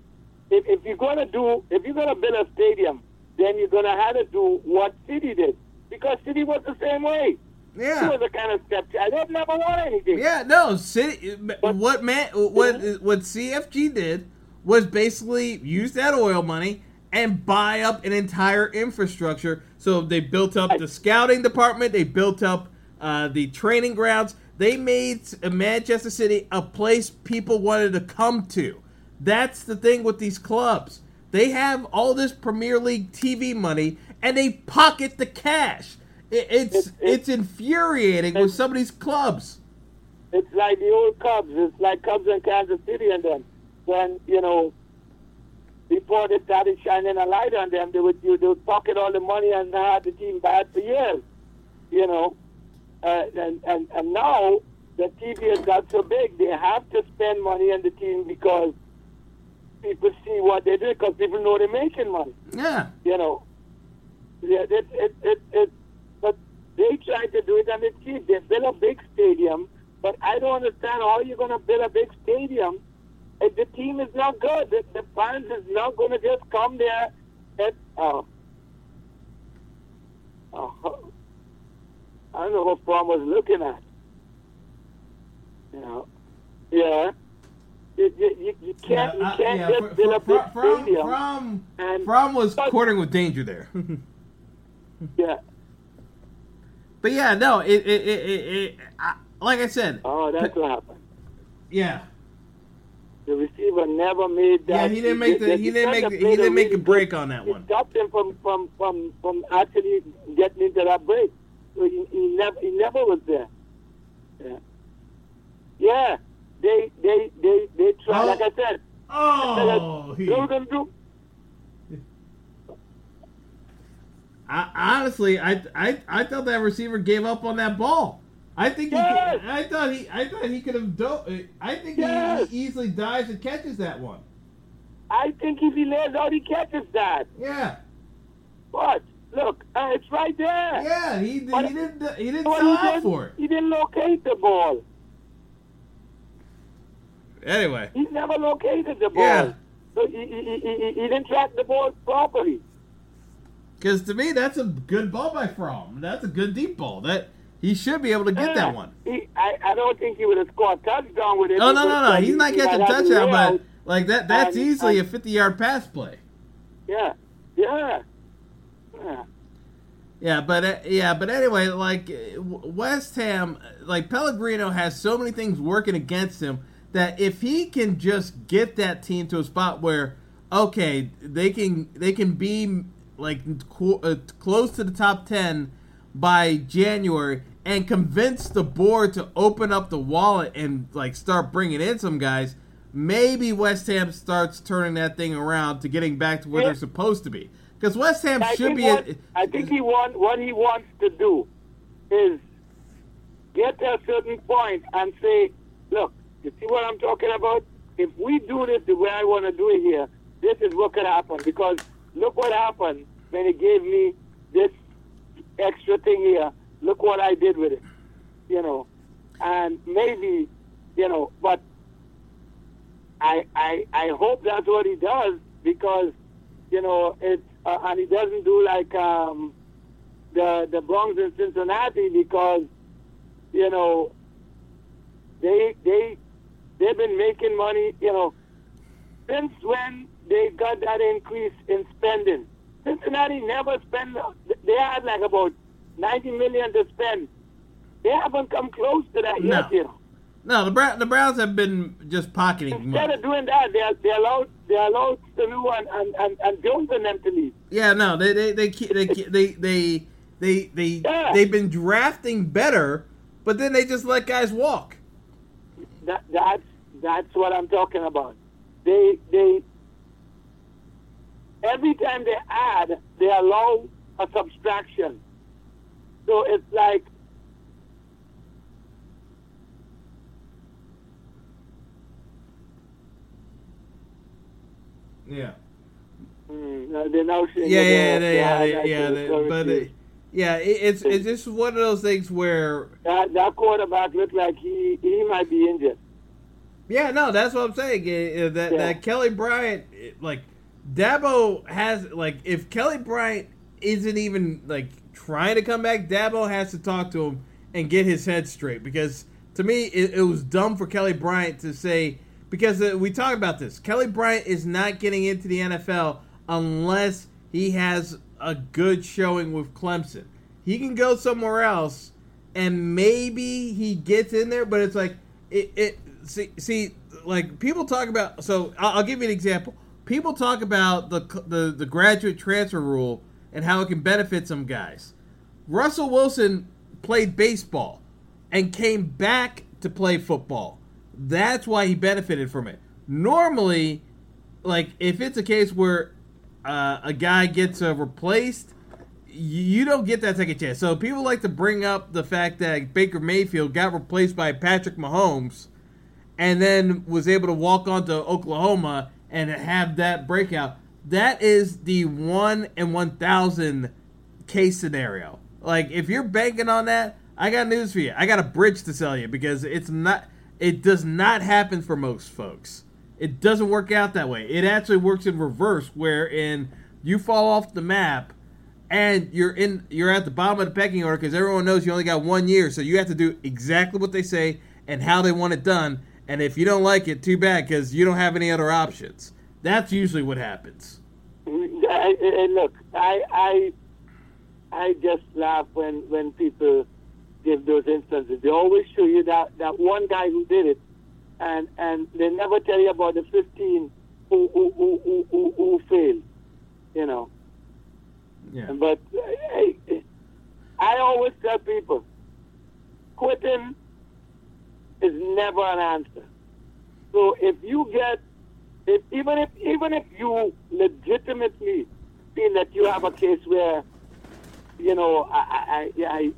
D: if, if you're going to do, if you're going to build a stadium, then you're going to have to do what City did. Because City was the same way.
C: Yeah.
D: He was a kind of step. I never want anything.
C: Yeah, no. City, what man, what what CFG did was basically use that oil money and buy up an entire infrastructure. So they built up the scouting department. They built up uh, the training grounds. They made Manchester City a place people wanted to come to. That's the thing with these clubs. They have all this Premier League TV money and they pocket the cash. It, it's
D: It's-
C: it's infuriating with some of these clubs.
D: It's like the old Cubs. It's like Cubs in Kansas City and them. When, you know, before they started shining a light on them, they would, you, they would pocket all the money and had the team bad for years. You know, uh, and, and, and now the TV has got so big, they have to spend money on the team because people see what they do, because people know they're making money
C: Yeah.
D: you know. Yeah, it, it, it, it, but they tried to do it and it's cheap. They built a big stadium, but I don't understand how you're going to build a big stadium if the team is not good. The, the fans is not going to just come there and, oh, oh, I don't know what Fromm was looking at. You know, yeah. You, you, you, you can't, you
C: uh,
D: can't
C: yeah,
D: just build
C: from,
D: stadium.
C: from,
D: and-
C: from was courting with danger there. *laughs*
D: yeah.
C: But yeah, no, it, it, it, it, it I, like I said,
D: Oh, that's what happened.
C: yeah,
D: The receiver never made that.
C: yeah, he didn't make the, he didn't make, the, he didn't make a break on that
D: He
C: one.
D: stopped him from from from from actually getting into that break. So he, he never he never was there. Yeah. Yeah. They they they they try.
C: Oh.
D: Like I said,
C: Oh, he,
D: they were gonna do.
C: I, honestly, I, I, I thought that receiver gave up on that ball. I think he,
D: Yes!
C: could, I thought he, I thought he could have. Do, I think
D: Yes!
C: he easily dives and catches that one.
D: I think if he lands out, he catches that.
C: Yeah,
D: But look, uh, it's right there.
C: yeah, he, he didn't, he didn't sell
D: he
C: out
D: didn't-
C: for it.
D: He didn't locate the ball.
C: Anyway,
D: He never located the ball.
C: Yeah.
D: So he, he, he, he, he didn't track the ball properly.
C: Because to me that's a good ball by Fromm. That's a good deep ball. That he should be able to get
D: Yeah.
C: that one.
D: He, I, I don't think he would have scored a touchdown with it.
C: No, no, no, no. He's not catching
D: to
C: touchdown, but like that, that's
D: And-
C: easily a fifty-yard pass play.
D: Yeah, yeah, yeah.
C: Yeah, but uh, yeah, but anyway, like West Ham, like Pellegrini has so many things working against him that if he can just get that team to a spot where okay, they can they can be like qu- uh, close to the top 10 by January and convince the board to open up the wallet and like start bringing in some guys, maybe West Ham starts turning that thing around to getting back to where
D: Yeah.
C: they're supposed to be. Because West Ham
D: I
C: should be.
D: what,
C: a-
D: I think he want what he wants to do is get to a certain point and say, look, you see what I'm talking about? If we do this the way I want to do it here, this is what could happen. Because look what happened when he gave me this extra thing here. Look what I did with it. You know, and maybe, you know, but I I I hope that's what he does because, you know, it uh, and he doesn't do like um, the the Browns in Cincinnati because, you know, they they they've been making money, you know, since when they got that increase in spending. Cincinnati never spent. They had like about ninety million to spend. They haven't come close to that
C: No.
D: yet, you know.
C: No, the Brown, the Browns have been just pocketing
D: Instead
C: money.
D: of doing that, they they allowed they allowed Sanu and and and, and Jones and them to leave.
C: Yeah, no, they they they they keep- they they they they
D: Yeah.
C: they've been drafting better, but then they just let guys walk.
D: That that's that's what I'm talking about. They they every time they add, they allow a subtraction. So it's like
C: Yeah.
D: mm, uh, they're now
C: Yeah, yeah,
D: they-
C: yeah,
D: they
C: yeah, yeah, yeah, but
D: authority.
C: yeah, it, it's it's just one of those things where
D: that that quarterback looked like he he might be injured.
C: Yeah, no, that's what I'm saying. uh, That
D: Yeah.
C: that Kelly Bryant, like Dabo has, like if Kelly Bryant isn't even like trying to come back, Dabo has to talk to him and get his head straight because to me it, it was dumb for Kelly Bryant to say because uh, we talked about this. Kelly Bryant is not getting into the NFL unless he has a good showing with Clemson. He can go somewhere else and maybe he gets in there, but it's like it. it see, see, like people talk about. So I'll, I'll give you an example. People talk about the the the graduate transfer rule and how it can benefit some guys. Russell Wilson played baseball and came back to play football. That's why he benefited from it. Normally, like if it's a case where uh, a guy gets uh, replaced, you don't get that second chance. So people like to bring up the fact that Baker Mayfield got replaced by Patrick Mahomes and then was able to walk onto Oklahoma and have that breakout. That is the one in one thousand case scenario. Like if you're banking on that, I got news for you. I got a bridge to sell you because it's not. It does not happen for most folks. It doesn't work out that way. It actually works in reverse, wherein you fall off the map and you're in you're at the bottom of the pecking order because everyone knows you only got one year, so you have to do exactly what they say and how they want it done. And if you don't like it, too bad because you don't have any other options. That's usually what happens.
D: I, I, look, I, I, I just laugh when when people give those instances. They always show you that that one guy who did it, and and they never tell you about the fifteen who who who who, who, failed. You know.
C: Yeah.
D: But hey, I always tell people, quitting is never an answer. So if you get, if even if even if you legitimately feel that you have a case where, you know, I I I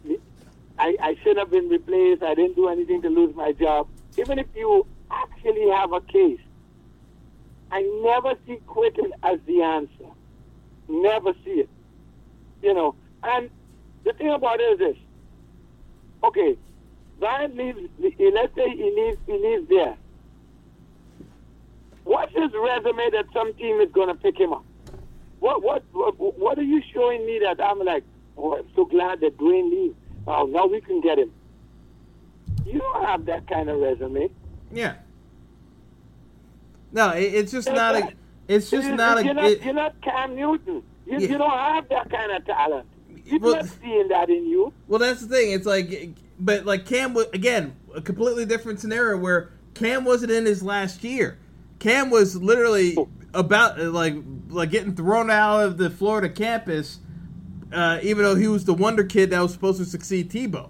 D: I, I should have been replaced, I didn't do anything to lose my job. Even if you actually have a case, I never see quitting as the answer. Never see it you know. And the thing about it is this. Okay, Bryant leaves. Let's say he leaves. He leaves there. What's his resume that some team is going to pick him up? What what what what are you showing me that I'm like? Oh, I'm so glad that Dwayne leaves. Oh, now we can get him. You don't have that kind of resume.
C: Yeah. No, it, it's just not a. It's just
D: you're,
C: not a.
D: You're not,
C: it-
D: you're not Cam Newton. You,
C: Yeah.
D: you don't have that kind of talent. People
C: Well-
D: not seeing that in you.
C: Well, that's the thing. It's like, but like Cam was again a completely different scenario where Cam wasn't in his last year. Cam was literally about like like getting thrown out of the Florida campus, uh, even though he was the wonder kid that was supposed to succeed Tebow.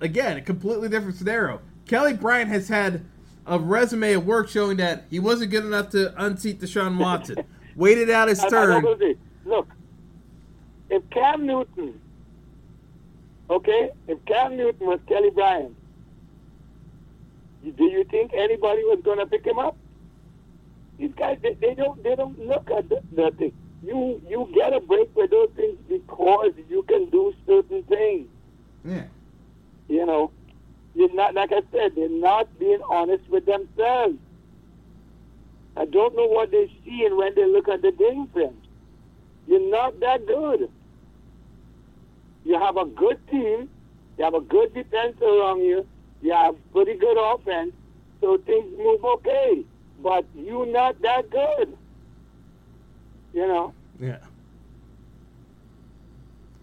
C: Again, a completely different scenario. Kelly Bryant has had a resume of work showing that he wasn't good enough to unseat Deshaun Watson. *laughs* Waited out his turn.
D: Look, if Cam Newton, okay, if Cam Newton was Kelly Bryant, do you think anybody was going to pick him up? These guys, they, they don't, they don't look at the, the thing. You, you get a break with those things because you can do certain things.
C: Yeah.
D: You know, you're not like I said, they're not being honest with themselves. I don't know what they see and when they look at the game films. You're not that good. You have a good team. You have a good defense around you. You have pretty good offense. So things move okay. But you're not that good. You know.
C: Yeah.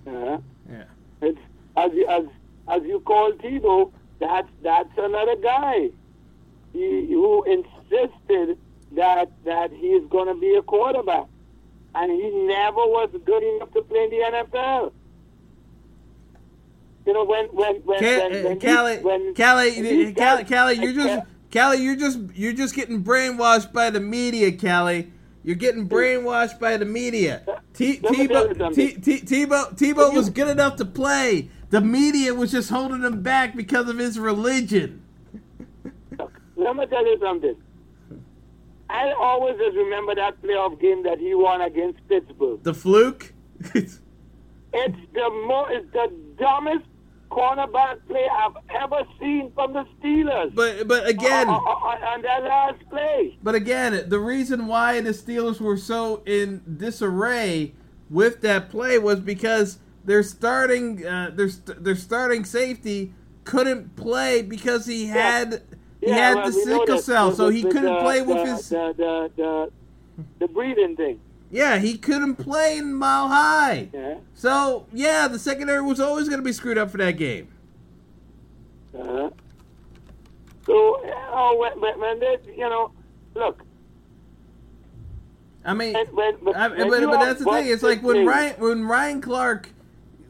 D: Uh,
C: Yeah.
D: it's, as you, as as you call Tebow, that's that's another guy. He who insisted that that he's going to be a quarterback, and he never was good enough to play in the NFL. You know when when when
C: Ca-
D: when, when
C: uh, Callie,
D: when
C: Callie,
D: when
C: Callie, Callie, you're just Callie, you're just you're just getting brainwashed by the media, Callie. You're getting brainwashed by the media. T-
D: Let me
C: Tebow. T- T- Tebow, Tebow was good enough to play. The media was just holding him back because of his religion.
D: Let me tell you something. I always just remember that playoff game that he won against Pittsburgh.
C: The fluke. *laughs*
D: It's the mo- it's the dumbest cornerback play I've ever seen from the Steelers.
C: But but again,
D: on, on, on that last play.
C: But again, the reason why the Steelers were so in disarray with that play was because their starting uh, their their starting safety couldn't play because he had he
D: Yeah,
C: had
D: well,
C: the sickle cell, so he couldn't
D: the-
C: play with
D: the,
C: his
D: the the the, the breathing thing.
C: Yeah he couldn't play in mile high.
D: Yeah.
C: So yeah, the secondary was always going to be screwed up for that game.
D: Uh-huh. So you know, when, when, they, you know, look,
C: I mean,
D: when, when, when,
C: I, but, but that's the thing. It's like when Ryan when Ryan Clark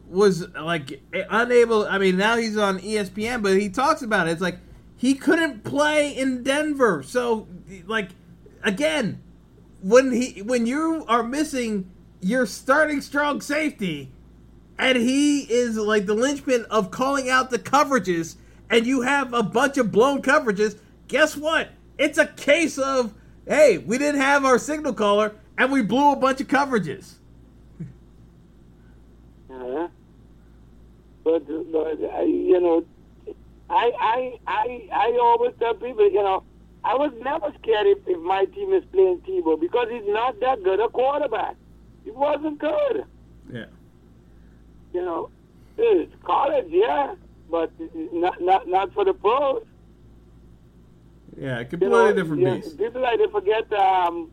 C: was like unable. I mean, now he's on ESPN, but he talks about it. It's like he couldn't play in Denver. So, like, again, when he when you are missing your starting strong safety, and he is like the linchpin of calling out the coverages, and you have a bunch of blown coverages. Guess what? It's a case of hey, we didn't have our signal caller, and we blew a bunch of coverages.
D: Uh-huh. But, but I, you know, I, I, I, I always tell people, you know, I was never scared if, if my team is playing Tebow because he's not that good a quarterback. He wasn't good.
C: Yeah.
D: You know, it's college, yeah, but not not not for the pros.
C: Yeah,
D: You
C: completely
D: know,
C: different
D: yeah,
C: beast.
D: People like to forget. Um,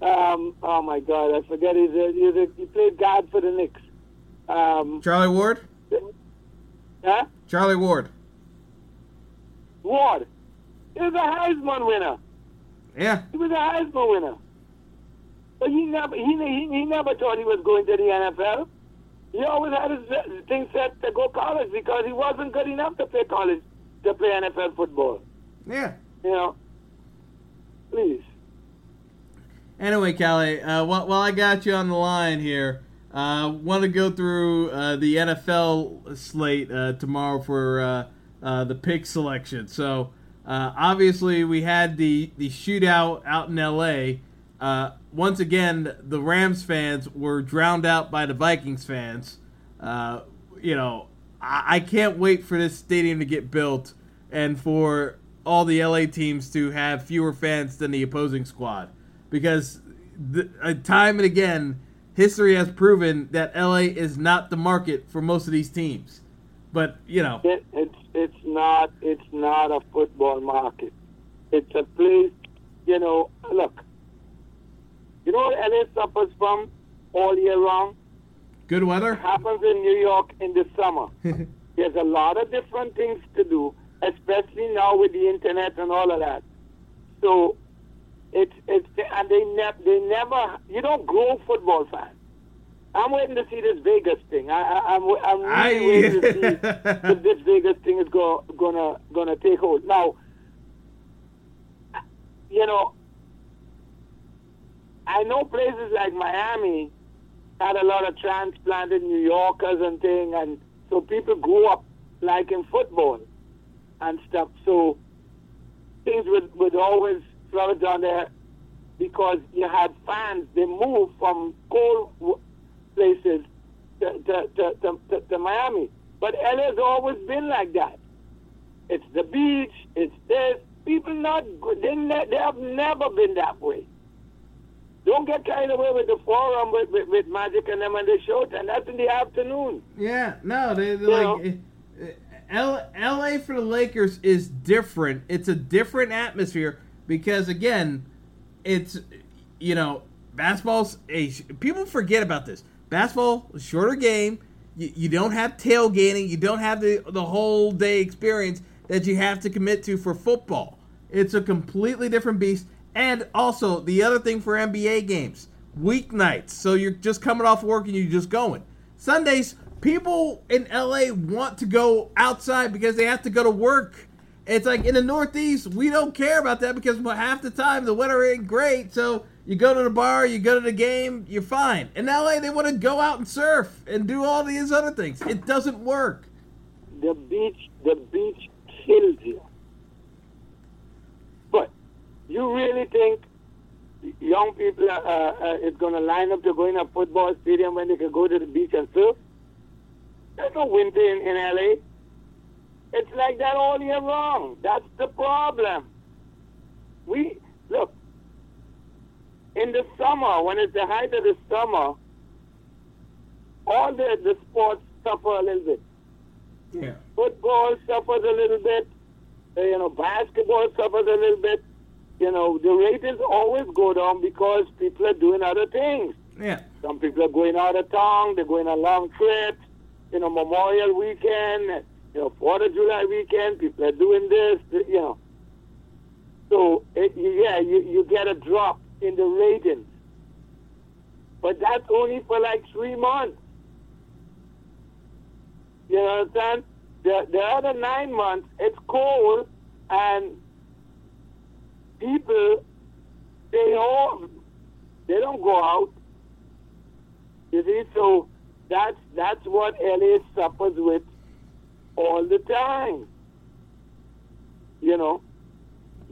D: um, oh my God, I forget. He's a, he's a, he played guard for the Knicks. Um,
C: Charlie Ward?
D: huh?
C: Charlie Ward.
D: Ward. He was a Heisman winner.
C: Yeah.
D: He was a Heisman winner. But he never he, he, he never thought he was going to the NFL. He always had his uh, thing set to go college because he wasn't good enough to play college to play NFL football.
C: Yeah.
D: You know. Please.
C: Anyway, Callie, uh, while, while I got you on the line here, uh, want to go through uh, the NFL slate uh, tomorrow for uh, uh, the pick selection. So uh, obviously we had the the shootout out in L.A. Uh, once again, the Rams fans were drowned out by the Vikings fans. Uh, you know, I, I can't wait for this stadium to get built and for all the LA teams to have fewer fans than the opposing squad because the, uh, time and again history has proven that LA is not the market for most of these teams. But you know,
D: It, it's it's not it's not a football market. It's a place, you know. Look, you know what LA suffers from all year round.
C: good weather.
D: Happens in New York in the summer. *laughs* There's a lot of different things to do, especially now with the internet and all of that. So it's it's and they never they never you don't grow football fans. I'm waiting to see this Vegas thing. I, I I'm I'm really
C: I-
D: waiting to see *laughs* if this Vegas thing is go, gonna gonna take hold. Now, you know, I know places like Miami had a lot of transplanted New Yorkers and thing, and so people grew up liking football and stuff. So things would, would always flourish down there because you had fans. They moved from cold places to, to, to, to, to, Miami. But LA's always been like that. It's the beach. It's this. People not good. They, ne- they have never been that way. Don't get carried away with the forum with, with, with Magic and them and the show, and that's in the afternoon.
C: Yeah, no, they like uh, L- L.A. for the Lakers is different. It's a different atmosphere because again, it's you know basketball's a people forget about this. Basketball, shorter game. You, you don't have tailgating. You don't have the the whole day experience that you have to commit to for football. It's a completely different beast. And also the other thing for NBA games, weeknights. So you're just coming off work and you're just going. Sundays, people in LA want to go outside because they have to go to work. It's like in the Northeast, we don't care about that because half the time the weather ain't great. So you go to the bar, you go to the game, you're fine. In LA, they want to go out and surf and do all these other things. It doesn't work.
D: The beach, the beach kills you. But you really think young people are, uh, uh, is going to line up to go in a football stadium when they can go to the beach and surf? There's no winter in, in LA. It's like that all year long. That's the problem. We look in the summer when it's the height of the summer. All the the sports suffer a little bit.
C: Yeah.
D: Football suffers a little bit. Uh, You know, basketball suffers a little bit. You know, the ratings always go down because people are doing other things.
C: Yeah.
D: Some people are going out of town. They're going on long trips. You know, Memorial Weekend. You know, Fourth of July weekend. People are doing this. You know. So eh, it, yeah, you you get a drop in the ratings, but that's only for like three months. You understand? The the other nine months, it's cold and people stay home. They don't go out. You see, so that's that's what LA suffers with all the time. You know,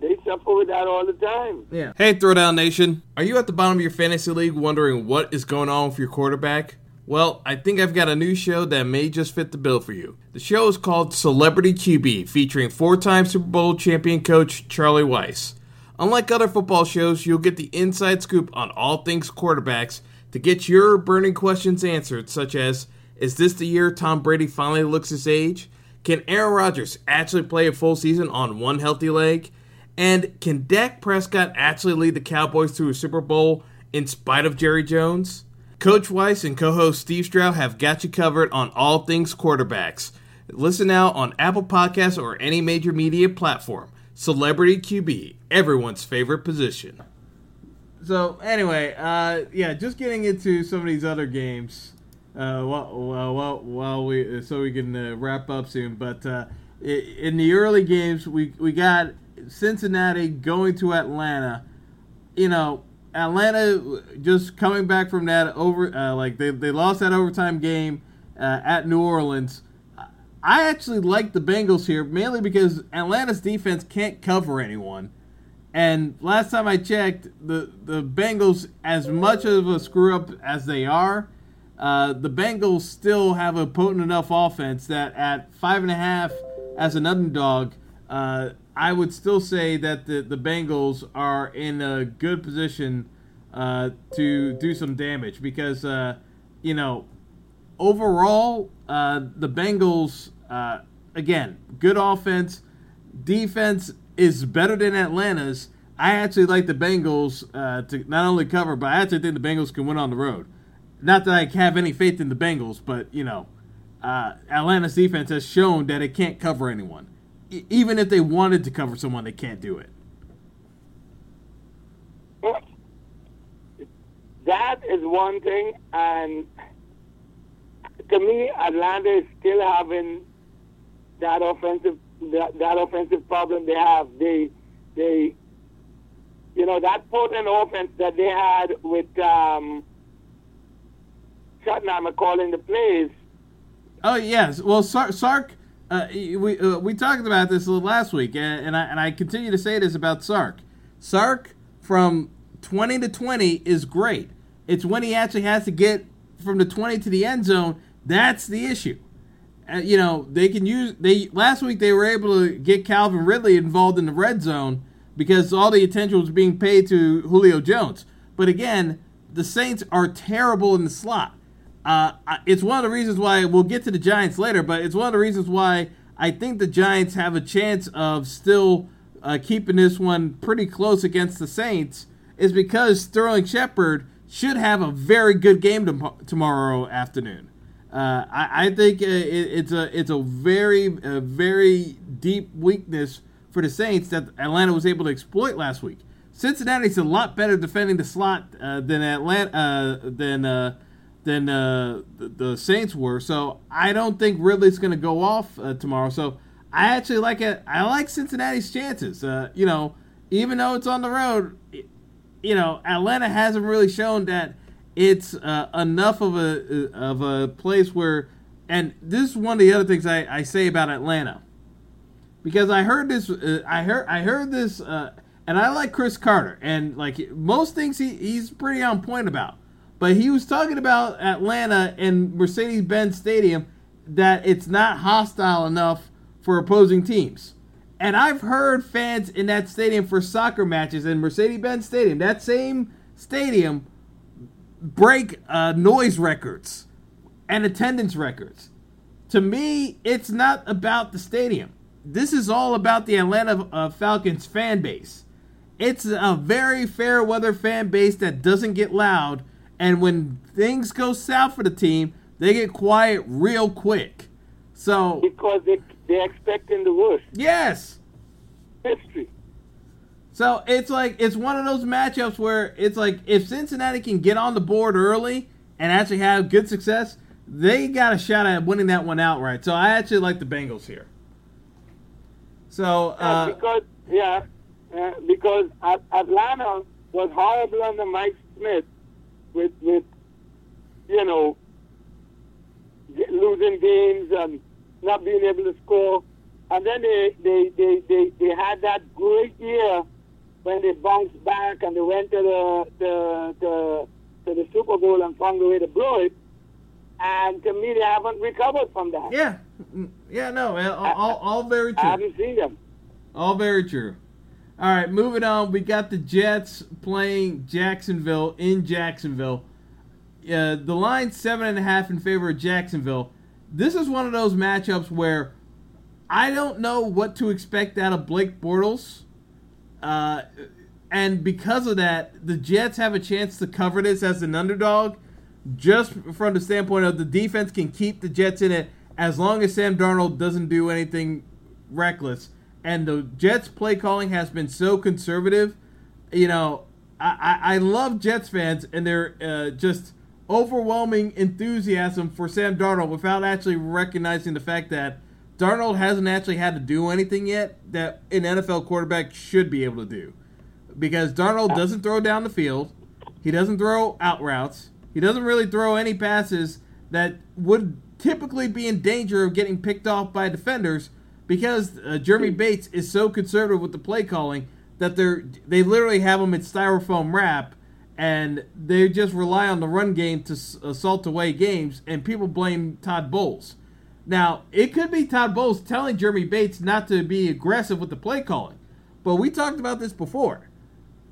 D: they suffer with that all the time.
C: Yeah. Hey, Throwdown Nation. Are you at the bottom of your fantasy league wondering what is going on with your quarterback? Well, I think I've got a new show that may just fit the bill for you. The show is called Celebrity QB, featuring four time Super Bowl champion coach Charlie Weis. Unlike other football shows, you'll get the inside scoop on all things quarterbacks to get your burning questions answered, such as Is this the year Tom Brady finally looks his age? Can Aaron Rodgers actually play a full season on one healthy leg? And can Dak Prescott actually lead the Cowboys to a Super Bowl in spite of Jerry Jones? Coach Weis and co host Steve Stroud have got you covered on all things quarterbacks. Listen now on Apple Podcasts or any major media platform. Celebrity QB, everyone's favorite position. So, anyway, uh, yeah, just getting into some of these other games. Uh, while, while, while, while we so we can uh, wrap up soon, but uh, in the early games, we we got Cincinnati going to Atlanta. You know, Atlanta just coming back from that over, uh, like they they lost that overtime game uh, at New Orleans. I actually like the Bengals here mainly because Atlanta's defense can't cover anyone. And last time I checked, the the Bengals, as much of a screw up as they are, uh, the Bengals still have a potent enough offense that at five and a half as an underdog, uh, I would still say that the the Bengals are in a good position uh, to do some damage because uh, you know overall, uh, the Bengals, again, good offense. Defense is better than Atlanta's. I actually like the Bengals to not only cover, but I actually think the Bengals can win on the road. Not that I have any faith in the Bengals, but, you know, uh, Atlanta's defense has shown that it can't cover anyone. E- even if they wanted to cover someone, they can't do it.
D: That is one thing, and to me, Atlanta is still having that offensive that, that offensive problem they have. They they you know that potent offense that they had with um, Schottenheimer calling the plays.
C: Oh yes, well Sark, Sark uh, we uh, we talked about this last week, and, and I and I continue to say this about Sark. Sark from twenty to twenty is great. It's when he actually has to get from the twenty to the end zone that's the issue. Uh, you know they can use they last week they were able to get Calvin Ridley involved in the red zone because all the attention was being paid to Julio Jones. But again, the Saints are terrible in the slot. Uh, it's one of the reasons why we'll get to the Giants later, but it's one of the reasons why I think the Giants have a chance of still uh, keeping this one pretty close against the Saints is because Sterling Shepard should have a very good game tom- tomorrow afternoon. Uh, I, I think it, it's a it's a very a very deep weakness for the Saints that Atlanta was able to exploit last week. Cincinnati's a lot better defending the slot uh, than Atlanta uh, than uh, than uh, the, the Saints were. So I don't think Ridley's going to go off uh, tomorrow. So I actually like it. I like Cincinnati's chances. Uh, you know, even though it's on the road, you know, Atlanta hasn't really shown that it's uh, enough of a of a place where. And this is one of the other things I, I say about Atlanta, because I heard this. Uh, I heard I heard this, uh, and I like Cris Carter, and like most things he, he's pretty on point about. But he was talking about Atlanta and Mercedes Benz Stadium that it's not hostile enough for opposing teams. And I've heard fans in that stadium for soccer matches in Mercedes-Benz Stadium, that same stadium, break uh, noise records and attendance records. To me, it's not about the stadium. This is all about the Atlanta uh, Falcons fan base. It's a very fair weather fan base that doesn't get loud, and when things go south for the team, they get quiet real quick. So
D: because they they're expecting the worst.
C: Yes.
D: History.
C: So it's like it's one of those matchups where it's like if Cincinnati can get on the board early and actually have good success, they got a shot at winning that one outright. So I actually like the Bengals here. So uh,
D: because yeah, uh, because Atlanta was horrible under Mike Smith with with you know losing games and not being able to score. And then they, they, they, they, they had that great year when they bounced back and they went to the, the, the, to the Super Bowl and found a way to blow it. And to me, they haven't recovered from that.
C: Yeah. Mm, yeah, no, all, all, all very true. I
D: haven't seen them.
C: All very true. All right, moving on. We got the Jets playing Jacksonville in Jacksonville. Uh, the line seven and a half in favor of Jacksonville. This is one of those matchups where I don't know what to expect out of Blake Bortles. Uh, and because of that, the Jets have a chance to cover this as an underdog, just from the standpoint of the defense can keep the Jets in it as long as Sam Darnold doesn't do anything reckless. And the Jets' play calling has been so conservative. You know, I, I, I love Jets fans, and they're uh, just overwhelming enthusiasm for Sam Darnold without actually recognizing the fact that Darnold hasn't actually had to do anything yet that an NFL quarterback should be able to do. Because Darnold doesn't throw down the field, he doesn't throw out routes, he doesn't really throw any passes that would typically be in danger of getting picked off by defenders because uh, Jeremy Bates is so conservative with the play calling that they're they literally have him in styrofoam wrap and they just rely on the run game to assault away games, and people blame Todd Bowles. Now, it could be Todd Bowles telling Jeremy Bates not to be aggressive with the play calling, but we talked about this before.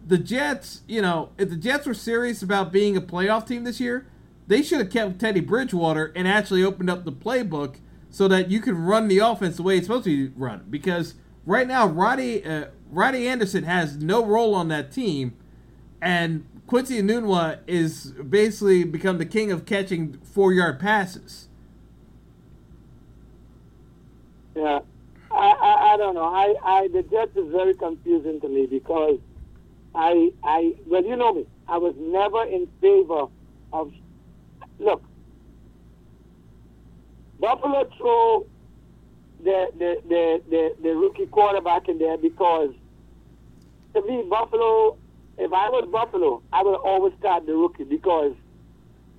C: The Jets, you know, if the Jets were serious about being a playoff team this year, they should have kept Teddy Bridgewater and actually opened up the playbook so that you can run the offense the way it's supposed to be run. Because right now, Robby uh, Robby Anderson has no role on that team, and Quincy Enunwa is basically become the king of catching four yard passes.
D: Yeah, I, I, I don't know. I, I the Jets is very confusing to me because I I well you know me. I was never in favor of look. Buffalo throw the the, the, the, the rookie quarterback in there because to me Buffalo if I was Buffalo, I would always start the rookie because.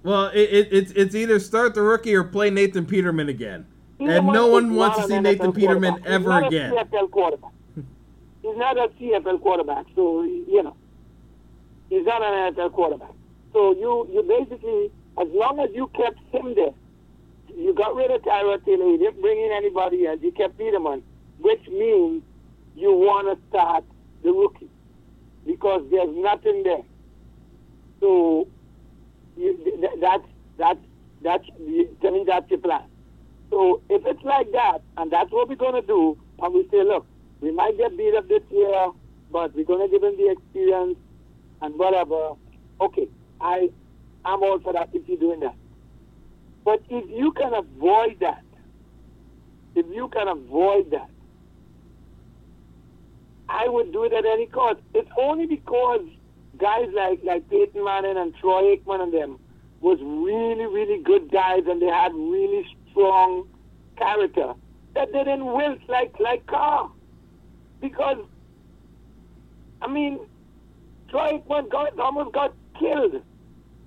C: Well, it, it, it's it's either start the rookie or play Nathan Peterman again, and no one wants to see Nathan Peterman ever
D: He's not
C: again.
D: CFL quarterback. He's not a CFL quarterback, so you know, he's not an NFL quarterback. So you you basically, as long as you kept him there, you got rid of Tyrod Taylor. You didn't bring in anybody else. You kept Peterman, which means you want to start the rookie because there's nothing there. So you, that's that's that's tell me that's your plan. So if it's like that, and that's what we're gonna do, and we say, look, we might get beat up this year, but we're gonna give him the experience and whatever. Okay, I I'm all for that if you're doing that. But if you can avoid that, if you can avoid that, I would do it at any cost. It's only because guys like like Peyton Manning and Troy Aikman and them was really really good guys and they had really strong character that they didn't wilt like like Carr because I mean Troy Aikman got almost got killed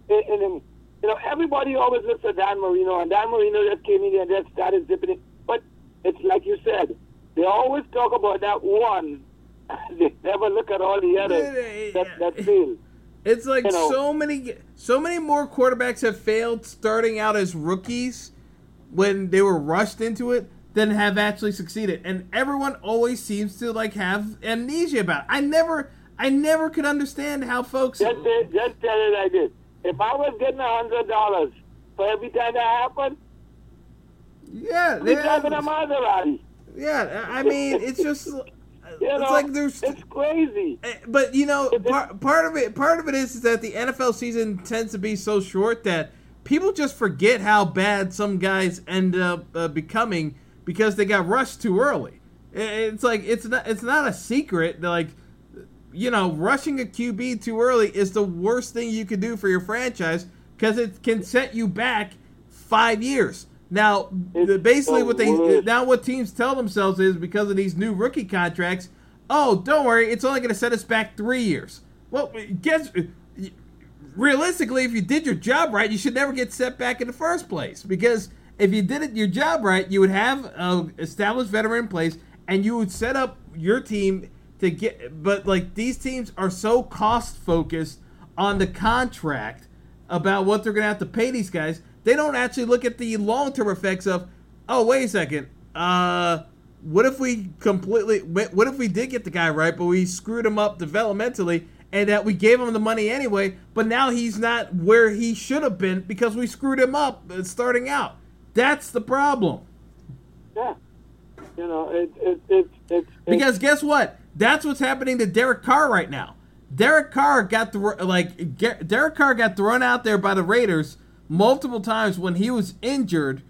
D: in, in. You know, everybody always looks at Dan Marino, and Dan Marino just came in and just started zipping it. But it's like you said, they always talk about that one *laughs* they never look at all the others that, that fail.
C: It's like you know, so many, so many more quarterbacks have failed starting out as rookies when they were rushed into it than have actually succeeded. And everyone always seems to like have amnesia about it. I never I never could understand how folks
D: Just, just tell it like this. If I was getting a hundred dollars for every time that happened,
C: Yeah, yeah,
D: driving a Maserati.
C: yeah, I mean, it's just *laughs*
D: You
C: it's
D: know,
C: like there's
D: it's crazy.
C: Eh, But you know, part, part of it, part of it is, is that the NFL season tends to be so short that people just forget how bad some guys end up uh, becoming because they got rushed too early. It's like it's not it's not a secret that like you know rushing a QB too early is the worst thing you could do for your franchise because it can set you back five years. Now,
D: It's
C: basically, what they now what teams tell themselves is because of these new rookie contracts. Oh, don't worry, it's only going to set us back three years. Well, guess realistically, if you did your job right, you should never get set back in the first place. Because if you did it your job right, you would have an established veteran in place, and you would set up your team to get. But like these teams are so cost focused on the contract about what they're going to have to pay these guys, they don't actually look at the long term effects of. Oh, wait a second. Uh. What if we completely? What if we did get the guy right, but we screwed him up developmentally, and that we gave him the money anyway, but now he's not where he should have been because we screwed him up uh, starting out. That's the problem.
D: Yeah. You know, it, it, it, it's
C: Because guess what? That's what's happening to Derek Carr right now. Derek Carr got the like Derek Carr got thrown out there by the Raiders multiple times when he was injured,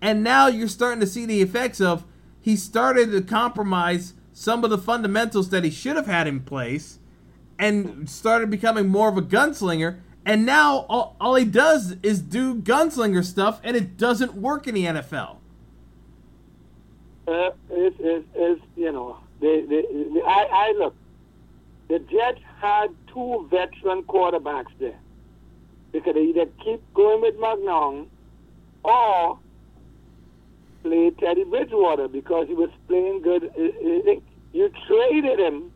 C: and now you're starting to see the effects of he started to compromise some of the fundamentals that he should have had in place, and started becoming more of a gunslinger. And now all, all he does is do gunslinger stuff, and it doesn't work in the NFL.
D: Uh, it's, it's, you know, they, they, they, I, I look. The Jets had two veteran quarterbacks there. They could either keep going with McCown or play Teddy Bridgewater because he was playing good. You traded him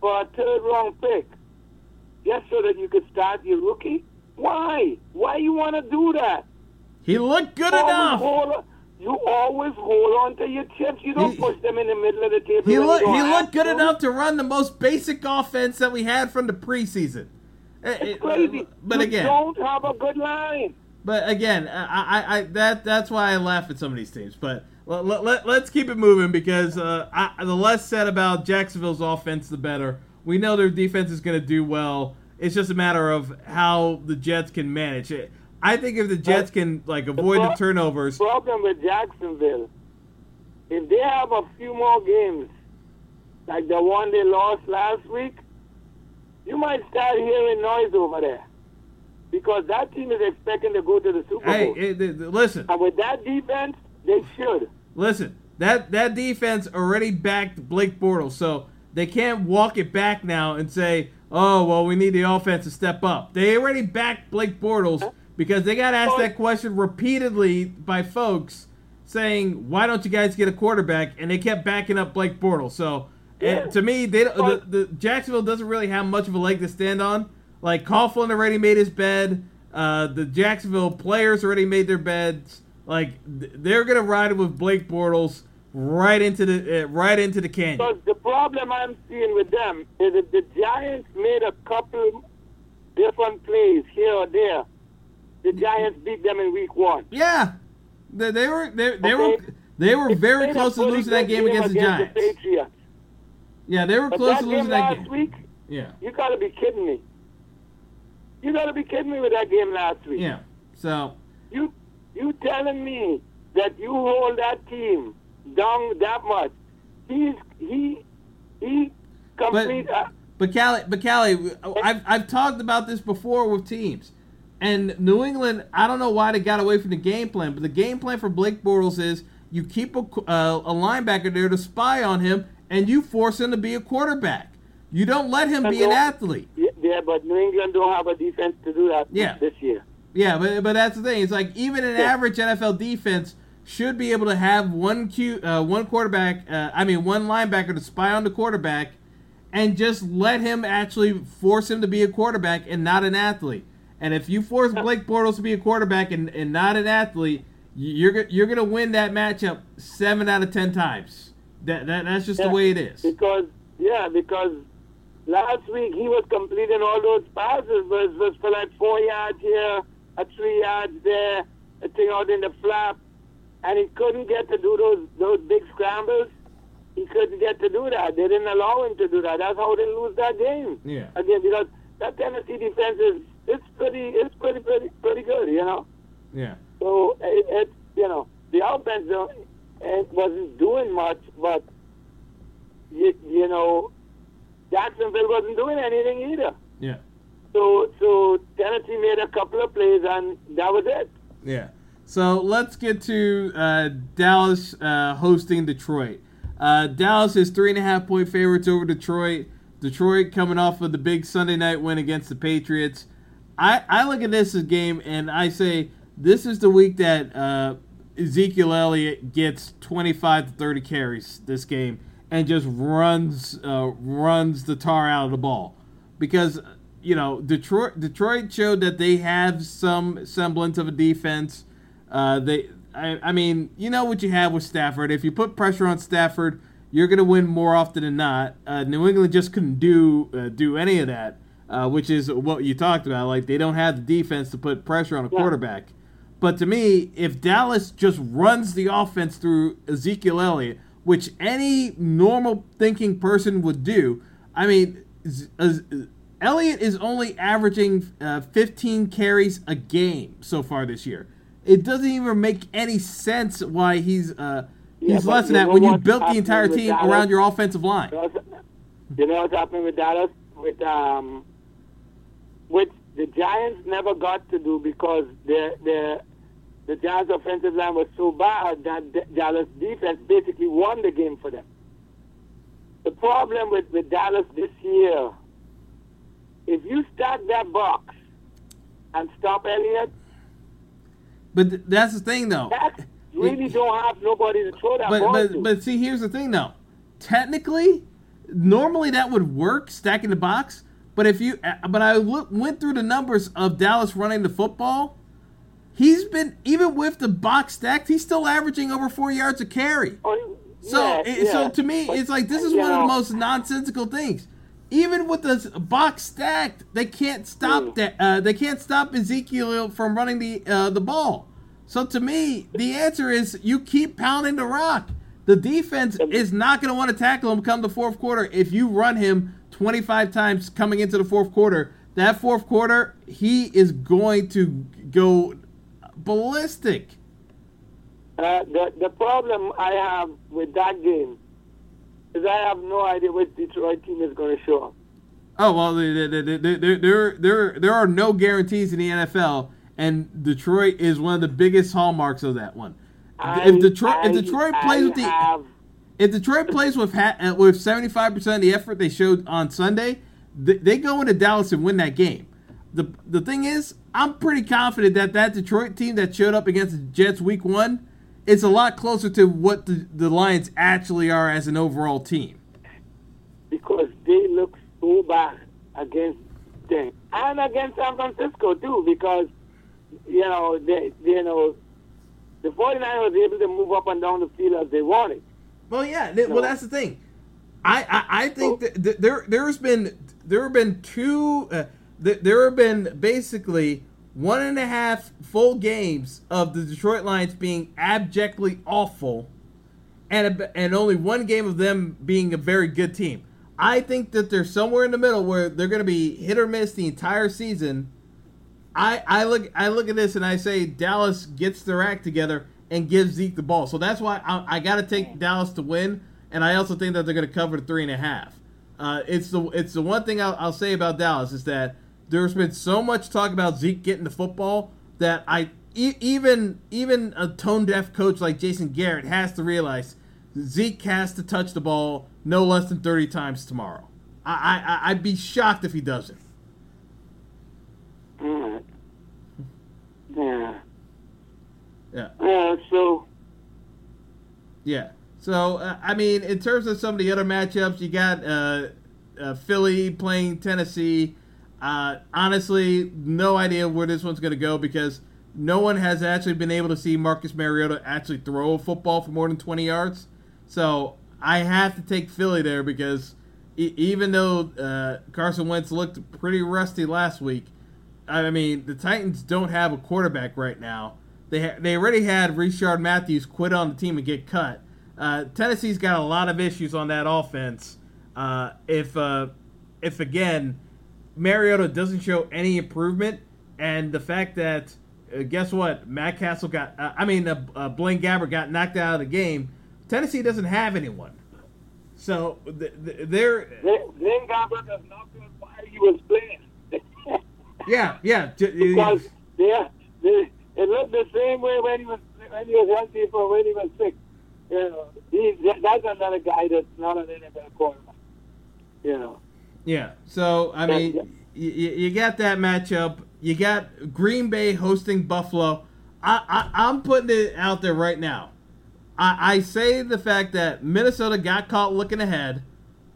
D: for a third round pick just so that you could start your rookie. Why? Why you want to do that?
C: He looked good enough.
D: You always hold on to your chips. You don't push them in the middle of the table.
C: He
D: when
C: looked
D: you
C: he looked good enough to run the most basic offense that we had from the preseason. Uh,
D: It's
C: uh,
D: crazy.
C: But
D: you
C: again,
D: don't have a good line.
C: but again, I, I, I that that's why I laugh at some of these teams. But let, let, us keep it moving because uh, I, the less said about Jacksonville's offense, the better. We know their defense is going to do well. It's just a matter of how the Jets can manage it. I think if the Jets can like avoid the
D: pro-
C: turnovers,
D: problem with Jacksonville, if they have a few more games like the one they lost last week, you might start hearing noise over there. Because that team is expecting to go to the Super
C: hey,
D: Bowl.
C: it- listen,
D: and with that defense, they should.
C: Listen, that that defense already backed Blake Bortles, so they can't walk it back now and say, "Oh, well, we need the offense to step up." They already backed Blake Bortles because they got asked that question repeatedly by folks saying, "Why don't you guys get a quarterback?" And they kept backing up Blake Bortles. So, and to me, they the, the Jacksonville doesn't really have much of a leg to stand on. Like Coughlin already made his bed. Uh, the Jacksonville players already made their beds. Like they're gonna ride with Blake Bortles right into the uh, right into the canyon.
D: Because the problem I'm seeing with them is that the Giants made a couple different plays here or there. The Giants beat them in week one.
C: Yeah, they, they were they, they were they were very
D: They
C: close to losing that game against the Giants.
D: Patriots.
C: Yeah, they were
D: But
C: close to losing that game.
D: week,
C: Yeah,
D: you gotta be kidding me. You gotta be kidding me with that game last week.
C: yeah. So
D: You you telling me that you hold that team down that much? He's he he complete. uh,
C: But Callie, but Callie, I've I've talked about this before with teams, and New England. I don't know why they got away from the game plan, but the game plan for Blake Bortles is you keep a, uh, a linebacker there to spy on him, and you force him to be a quarterback. You don't let him be an athlete.
D: yeah, but New England don't have a defense to do that
C: Yeah.
D: this year.
C: Yeah, but but that's the thing. It's like even an
D: Yeah.
C: average NFL defense should be able to have one Q, uh, one quarterback. Uh, I mean, one linebacker to spy on the quarterback, and just let him actually force him to be a quarterback and not an athlete. And if you force oh. Blake Bortles to be a quarterback and, and not an athlete, you're you're gonna win that matchup seven out of ten times. That, that that's just
D: Yeah,
C: the way it is.
D: Because yeah, because last week he was completing all those passes, but it was for like four yards here, a three yards there, a thing out in the flap, and he couldn't get to do those those big scrambles. He couldn't get to do that. They didn't allow him to do that. That's how they lose that game.
C: Yeah.
D: Again, because that Tennessee defense is it's pretty it's pretty pretty pretty good, you know.
C: Yeah.
D: So it, it you know the offense it wasn't doing much, but you, you know Jacksonville wasn't doing anything either.
C: Yeah.
D: So so Tennessee made a couple of plays and that was it.
C: Yeah. So let's get to uh, Dallas uh, hosting Detroit. Uh, Dallas is three and a half point favorites over Detroit. Detroit coming off of the big Sunday night win against the Patriots. I, I look at this as game and I say this is the week that uh, Ezekiel Elliott gets 25 to 30 carries this game and just runs uh, runs the tar out of the ball because you know Detroit Detroit showed that they have some semblance of a defense. Uh, they I, I mean you know what you have with Stafford. If you put pressure on Stafford, you're going to win more often than not. Uh, New England just couldn't do uh, do any of that, uh, which is what you talked about. Like they don't have the defense to put pressure on a quarterback. But to me, if Dallas just runs the offense through Ezekiel Elliott, which any normal thinking person would do, I mean, Z- uh, Elliott is only averaging uh, 15 carries a game so far this year. It doesn't even make any sense why he's uh, he's
D: but
C: less than that when you built the entire team
D: Dallas?
C: around your offensive line.
D: You know what's- You know what's happening with Dallas? With um, which the Giants never got to do because the the the Giants' offensive line was so bad that Dallas defense basically won the game for them. The problem with, with Dallas this year, if you stack that box and stop Elliott,
C: But th- that's the thing, though.
D: that really don't have nobody to throw that
C: but
D: ball
C: but
D: to.
C: but see, here's the thing though. Technically, normally that would work stacking the box. But if you, uh, but I look, went through the numbers of Dallas running the football. He's been even with the box stacked, he's still averaging over four yards a carry.
D: Oh,
C: So
D: yeah,
C: it, so to me,
D: But,
C: it's like this is one of the most nonsensical things. Even with the box stacked, they can't stop
D: Mm.
C: that. Uh, they can't stop Ezekiel from running the uh, the ball. So to me, the answer is you keep pounding the rock. The defense is not going to want to tackle him come the fourth quarter if you run him 25 times coming into the fourth quarter. That fourth quarter, he is going to go ballistic.
D: Uh, the the problem I have with that game is I have no idea which Detroit team is going to show up.
C: Oh well, there, there, there, there, are no guarantees in the NFL, and Detroit is one of the biggest hallmarks of that one. if Detroit, if
D: I-
C: Detroit
D: I
C: plays with the, if Detroit plays with ha- uh, with seventy five percent of the effort they showed on Sunday, they, they go into Dallas and win that game. the The thing is, I'm pretty confident that that Detroit team that showed up against the Jets Week One, it's a lot closer to what the, the Lions actually are as an overall team.
D: because they look so bad against them and against San Francisco too because you know they you know the 49ers was able to move up and down the field as they wanted.
C: Well, yeah. Well, that's the thing. I I, I think that there there's been there have been two uh, there have been basically one and a half full games of the Detroit Lions being abjectly awful, and a, and only one game of them being a very good team. I think that they're somewhere in the middle where they're going to be hit or miss the entire season. I, I look I look at this and I say Dallas gets their act together and give Zeke the ball. So that's why I, I got to take Dallas to win, and I also think that they're going to cover three and a half. Uh, it's the it's the one thing I'll, I'll say about Dallas is that there's been so much talk about Zeke getting the football that I e- even even a tone deaf coach like Jason Garrett has to realize Zeke has to touch the ball no less than 30 times tomorrow. I, I I'd be shocked if he doesn't.
D: Mm. Yeah.
C: Yeah.
D: Yeah. So
C: Yeah. So uh, I mean, in terms of some of the other matchups, you got uh, uh, Philly playing Tennessee. Uh, honestly, no idea where this one's going to go because no one has actually been able to see Marcus Mariota actually throw a football for more than 20 yards. So I have to take Philly there because e- even though uh, Carson Wentz looked pretty rusty last week, I mean the Titans don't have a quarterback right now. They ha- they already had Rishard Matthews quit on the team and get cut. Uh, Tennessee's got a lot of issues on that offense. Uh, if uh, if again Mariota doesn't show any improvement, and the fact that uh, guess what, Matt Cassel got, uh, I mean, uh, Blaine Gabbert got knocked out of the game. Tennessee doesn't have anyone, so th- th- they're
D: Blaine Gabbert does not know why he was playing.
C: yeah, yeah, *laughs*
D: because yeah, they, it looked the same way when he was when he was healthy for when he was sick. You know, he, that's another guy that's not an NFL quarterback. You know.
C: Yeah. So I mean, you, you got that matchup. You got Green Bay hosting Buffalo. I, I, I am putting it out there right now. I, I say the fact that Minnesota got caught looking ahead.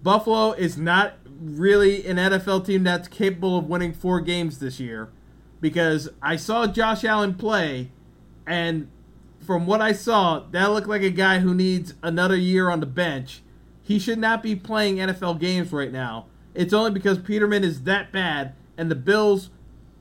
C: Buffalo is not really an NFL team that's capable of winning four games this year because I saw Josh Allen play, and from what I saw, that looked like a guy who needs another year on the bench. He should not be playing NFL games right now. It's only because Peterman is that bad and the Bills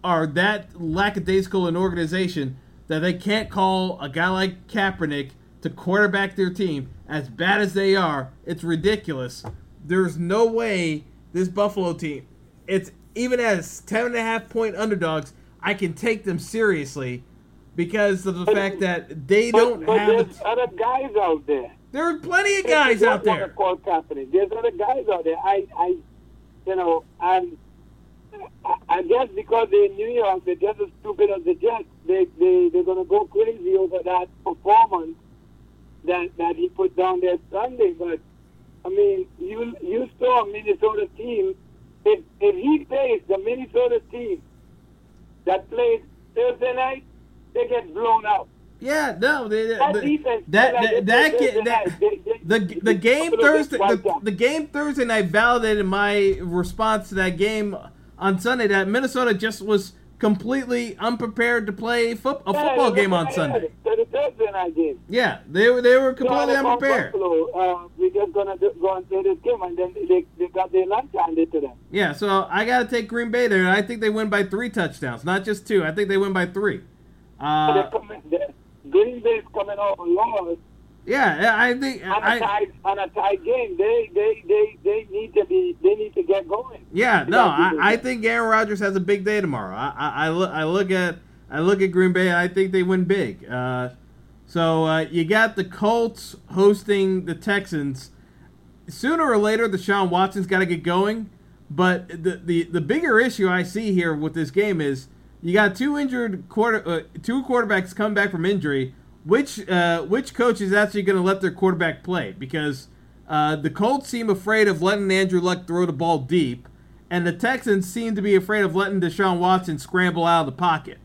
C: are that lackadaisical an organization that they can't call a guy like Kaepernick to quarterback their team as bad as they are. It's ridiculous. There's no way this Buffalo team, it's even as 10 and a half point underdogs, I can take them seriously because of the but, fact that they
D: but,
C: don't
D: but
C: have
D: there's other guys out there.
C: There are plenty of guys out there.
D: Call Kaepernick. There's other guys out there. I, I, you know, and I guess because they're New York, they're just as stupid as the Jets. They they they're gonna go crazy over that performance that that he put down there Sunday. But I mean, you you saw a Minnesota team. If if he plays the Minnesota team that played Thursday night, they get blown out.
C: Yeah, no, they,
D: that
C: the,
D: defense,
C: that that, that, that, that they, they, the the game Thursday the, the game Thursday night validated my response to that game on Sunday that Minnesota just was completely unprepared to play foot, a yeah, football game on Sunday.
D: The Thursday night game.
C: Yeah, they were they were completely
D: so
C: unprepared.
D: Buffalo, uh, we're just gonna go and play this game, and then they got their lunch handed to them.
C: Yeah, so I got to take Green Bay there. I think they win by three touchdowns, not just two. I think they win by three. Uh,
D: coming, Green Bay's coming off a loss
C: yeah, I think
D: on a tied on a tied game, they they they they need to be they need to get going.
C: Yeah, no, I, I think Aaron Rodgers has a big day tomorrow. I, I, I look I look at I look at Green Bay and I think they win big. Uh, so uh, you got the Colts hosting the Texans. Sooner or later, the Deshaun Watson's got to get going. But the, the the bigger issue I see here with this game is you got two injured quarter uh, two quarterbacks come back from injury which uh, which coach is actually going to let their quarterback play? Because uh, the Colts seem afraid of letting Andrew Luck throw the ball deep, and the Texans seem to be afraid of letting Deshaun Watson scramble out of the pocket.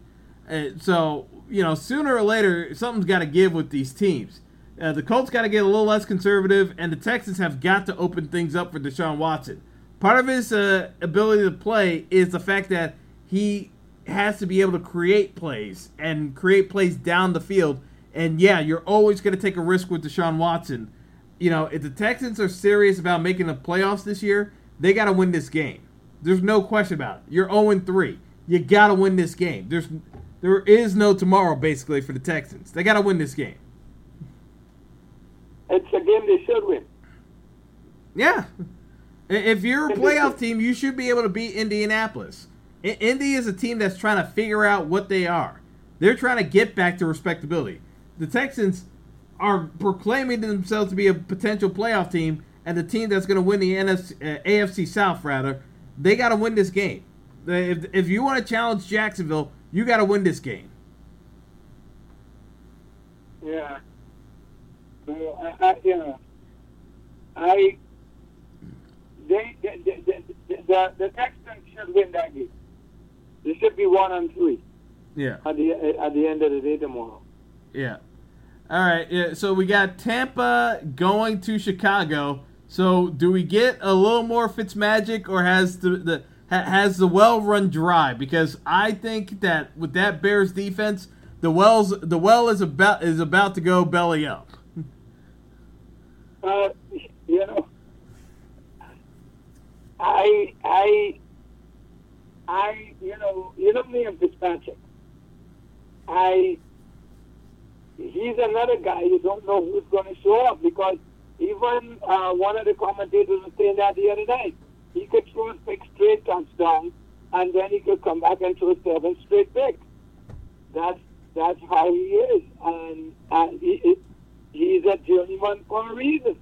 C: Uh, so you know, sooner or later, something's got to give with these teams. Uh, the Colts got to get a little less conservative, and the Texans have got to open things up for Deshaun Watson. Part of his uh, ability to play is the fact that he has to be able to create plays and create plays down the field and yeah, you're always going to take a risk with Deshaun Watson. You know, if the Texans are serious about making the playoffs this year, they got to win this game. There's no question about it. You're 0 3. You got to win this game. There's there is no tomorrow basically for the Texans. They got to win this game.
D: It's a game they should win.
C: Yeah. If you're a playoff team, you should be able to beat Indianapolis. Indy is a team that's trying to figure out what they are. They're trying to get back to respectability the Texans are proclaiming themselves to be a potential playoff team and the team that's going to win the NFC, uh, AFC South, rather, they got to win this game. If, if you want to challenge Jacksonville, you got to win this game.
D: Yeah. Well, I, I, you know, I they, they, they, the the Texans should win that game. They should be one on three.
C: Yeah.
D: At the at the end of the day tomorrow.
C: Yeah. All right. Yeah, so we got Tampa going to Chicago. So do we get a little more Fitzmagic, or has the the has the well run dry? Because I think that with that Bears defense, the wells the well is about is about to go belly up.
D: Uh, you know, I, I, I, you know, you know me and Fitzpatrick. I, he's another guy you don't know who's going to show up because even uh, one of the commentators was saying that the other night. He could throw a six straight touchdowns, and then he could come back and throw seven straight picks. That's that's how he is, and and he, he's a journeyman for a reason.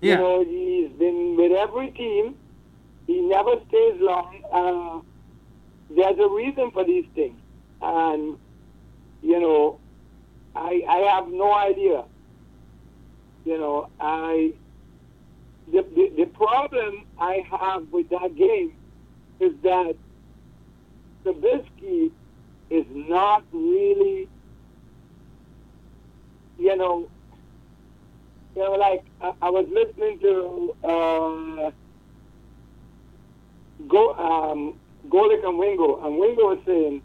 C: Yeah.
D: You know, he's been with every team. He never stays long. Uh, there's a reason for these things, and you know, I I have no idea. You know, I the, the the problem I have with that game is that Trubisky is not really, you know, you know, like I, I was listening to uh, Go um, Golic and Wingo, and Wingo was saying,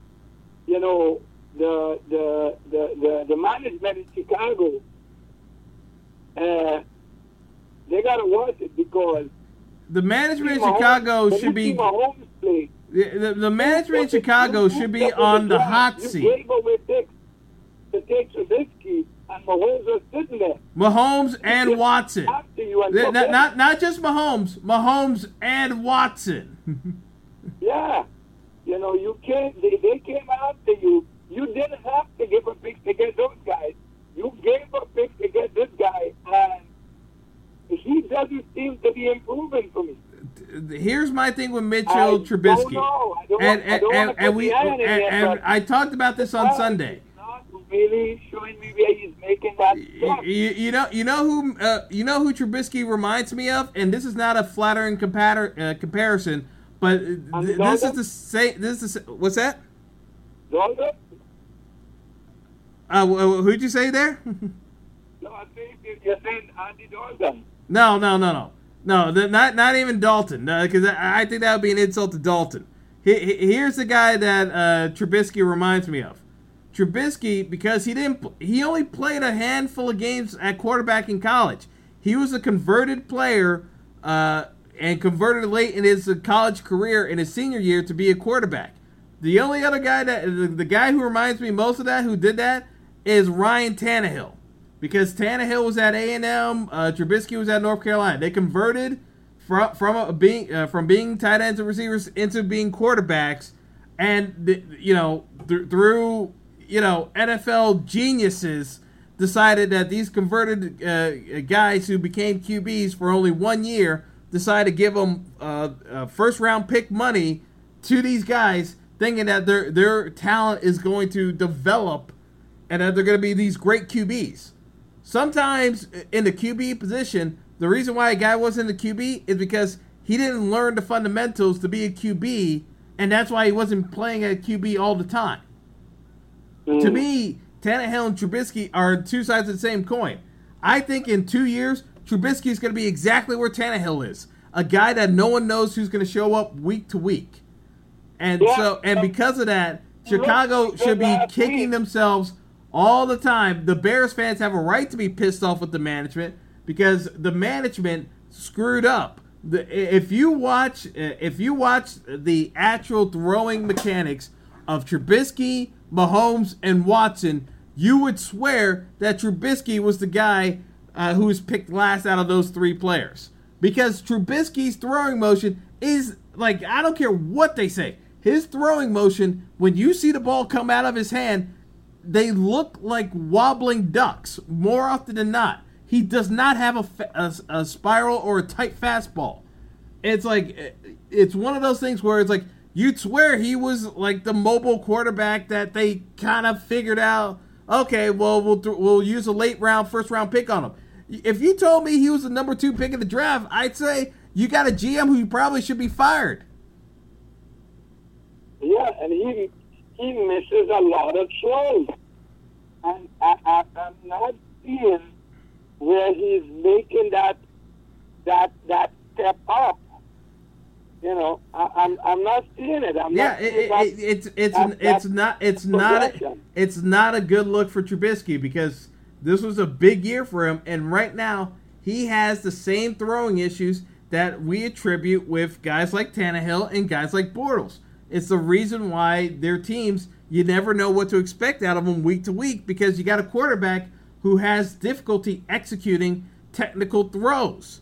D: you know, the the the the, the management in Chicago, uh, they got to watch it because
C: The management in Chicago
D: when
C: should be the, the, the management in Chicago should be on the hot seat.
D: to take Trubisky, Mahomes sitting there
C: Mahomes and Watson.
D: And
C: Not, not not just Mahomes, Mahomes and Watson. *laughs*
D: Yeah. You know, you can't, they, they came after you. You didn't have to give a pick to get those guys. You gave a pick to get this guy, and he doesn't seem to be improving for me.
C: Here's my thing with Mitchell
D: I
C: Trubisky.
D: don't know. I don't
C: and and,
D: don't
C: and, and we and, and I talked about this on Sunday.
D: Really showing me where he's making that
C: You,
D: stuff.
C: you know you know who uh, you know who Trubisky reminds me of, and this is not a flattering uh, comparison, but th- this is the same. This is the, what's that? Uh, who'd you say there? *laughs*
D: No, I think you- you're saying Andy Dalton.
C: No, no, no, no, no. The, not not even Dalton, because I, I think that would be an insult to Dalton. He, he- here's the guy that uh, Trubisky reminds me of. Trubisky, because he didn't, he only played a handful of games at quarterback in college. He was a converted player uh, and converted late in his uh, college career in his senior year to be a quarterback. The only other guy that the, guy who reminds me most of that who did that is Ryan Tannehill because Tannehill was at A and M, uh, Trubisky was at North Carolina. They converted from from a, being uh, from being tight ends and receivers into being quarterbacks, and the, you know th- through you know NFL geniuses decided that these converted uh, guys who became QBs for only one year decided to give them uh, uh, first round pick money to these guys, thinking that their their talent is going to develop and that they're going to be these great QBs. Sometimes in the QB position, the reason why a guy wasn't a QB is because he didn't learn the fundamentals to be a QB, and that's why he wasn't playing at QB all the time. To me, Tannehill and Trubisky are two sides of the same coin. I think in two years, Trubisky is going to be exactly where Tannehill is a guy that no one knows who's going to show up week to week. And
D: Yeah.
C: so, and because of that, Chicago should be kicking themselves all the time. The Bears fans have a right to be pissed off with the management because the management screwed up. The, if you watch, if you watch the actual throwing mechanics of Trubisky, Mahomes, and Watson, you would swear that Trubisky was the guy uh, who was picked last out of those three players because Trubisky's throwing motion is like I don't care what they say. His throwing motion, when you see the ball come out of his hand, they look like wobbling ducks more often than not. He does not have a, a, a spiral or a tight fastball. It's like it's one of those things where it's like you'd swear he was like the mobile quarterback that they kind of figured out. Okay, well we'll th- we'll use a late round, first round pick on him. If you told me he was the number two pick in the draft, I'd say you got a GM who probably should be fired.
D: Yeah, and he he misses a lot of throws, and I, I'm not seeing where he's making that that that step up. You know, I, I'm I'm not seeing it. I'm
C: Yeah,
D: not
C: it, it, it's it's
D: that-
C: it's not it's not a, it's not a good look for Trubisky because this was a big year for him, and right now he has the same throwing issues that we attribute with guys like Tannehill and guys like Bortles. It's the reason why their teams you never know what to expect out of them week to week because you got a quarterback who has difficulty executing technical throws.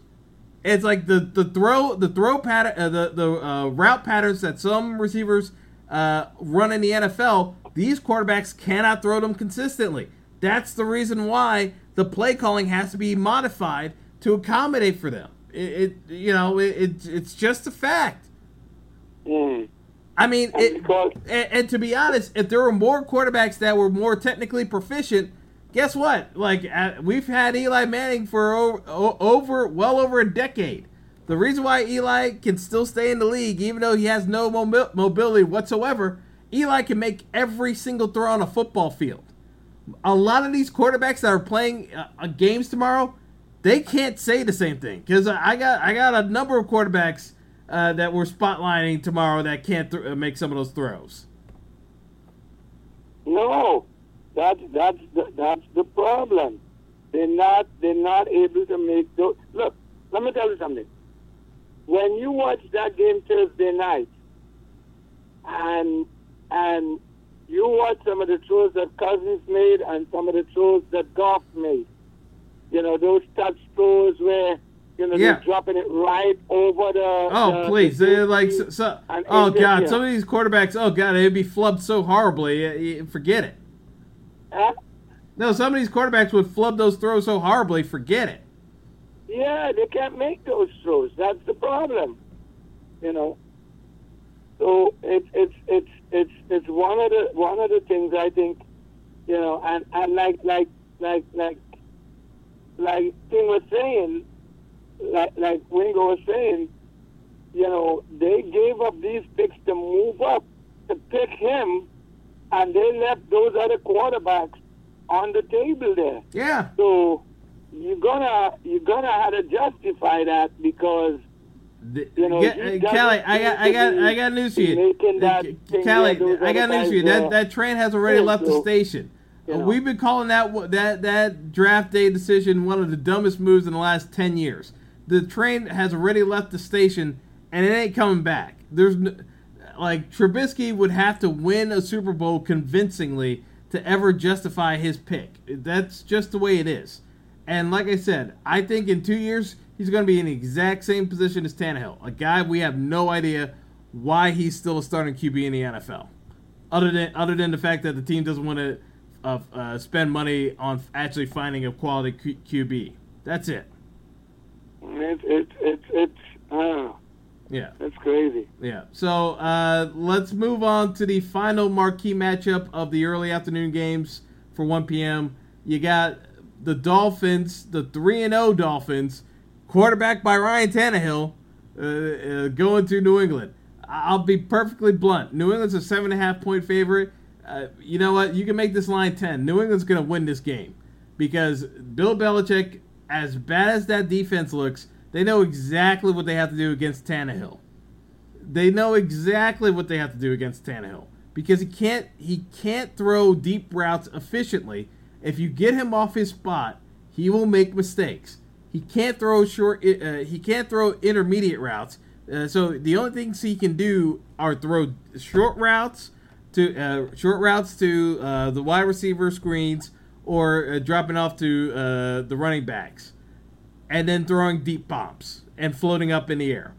C: It's like the, the throw the throw pattern uh, the the uh, route patterns that some receivers uh, run in the NFL. These quarterbacks cannot throw them consistently. That's the reason why the play calling has to be modified to accommodate for them. It, it you know it, it it's just a fact.
D: Mm.
C: I mean, it, and, and to be honest, if there were more quarterbacks that were more technically proficient, guess what? Like uh, we've had Eli Manning for over, over well over a decade. The reason why Eli can still stay in the league, even though he has no mobi- mobility whatsoever, Eli can make every single throw on a football field. A lot of these quarterbacks that are playing uh, uh, games tomorrow, they can't say the same thing because I got I got a number of quarterbacks uh, that we're spotlighting tomorrow that can't th- uh, make some of those throws.
D: No, that's that's the, that's the problem. They're not they're not able to make those. Look, let me tell you something. When you watch that game Thursday night, and and you watch some of the throws that Cousins made and some of the throws that Goff made, you know those touch throws where you know
C: Yeah.
D: they're dropping it right over the.
C: Oh
D: the-
C: please,
D: the
C: they're like so, so- oh god, some of these quarterbacks, oh god, they'd be flubbed so horribly. uh, Forget it. *laughs* No, some of these quarterbacks would flub those throws so horribly. Forget it.
D: Yeah, they can't make those throws. That's the problem. You know. So it's it's it's it's it's one of the one of the things I think, you know, and and like like like like like Tim was saying, like like Wingo was saying, you know, they gave up these picks to move up to pick him, and they left those other quarterbacks on the table there.
C: Yeah.
D: So you're gonna you're gonna have to justify that because You know,
C: Ge- uh, I got, I got, I got news for you. Kelly, I got news for you. That that train has already
D: Yeah,
C: left the station.
D: you
C: Uh,
D: know.
C: We've been calling that that that draft day decision one of the dumbest moves in the last ten years. The train has already left the station, and it ain't coming back. There's no, like Trubisky would have to win a Super Bowl convincingly to ever justify his pick. That's just the way it is. And like I said, I think in two years he's going to be in the exact same position as Tannehill, a guy we have no idea why he's still a starting QB in the NFL, other than other than the fact that the team doesn't want to uh, uh, spend money on actually finding a quality Q- QB. That's it.
D: it's it's it's uh,
C: Yeah.
D: That's crazy.
C: Yeah. So uh, let's move on to the final marquee matchup of the early afternoon games for 1 p.m. You got the Dolphins, the 3 and 0 Dolphins, quarterback by Ryan Tannehill, uh, uh, going to New England. I'll be perfectly blunt. New England's a seven and a half point favorite. Uh, you know what? You can make this line 10. New England's going to win this game because Bill Belichick, as bad as that defense looks, they know exactly what they have to do against Tannehill they know exactly what they have to do against Tannehill because he can't he can't throw deep routes efficiently. If you get him off his spot, he will make mistakes. He can't throw short. Uh, he can't throw intermediate routes. Uh, so the only things he can do are throw short routes to uh, short routes to uh, the wide receiver screens or uh, dropping off to uh, the running backs, and then throwing deep bombs and floating up in the air.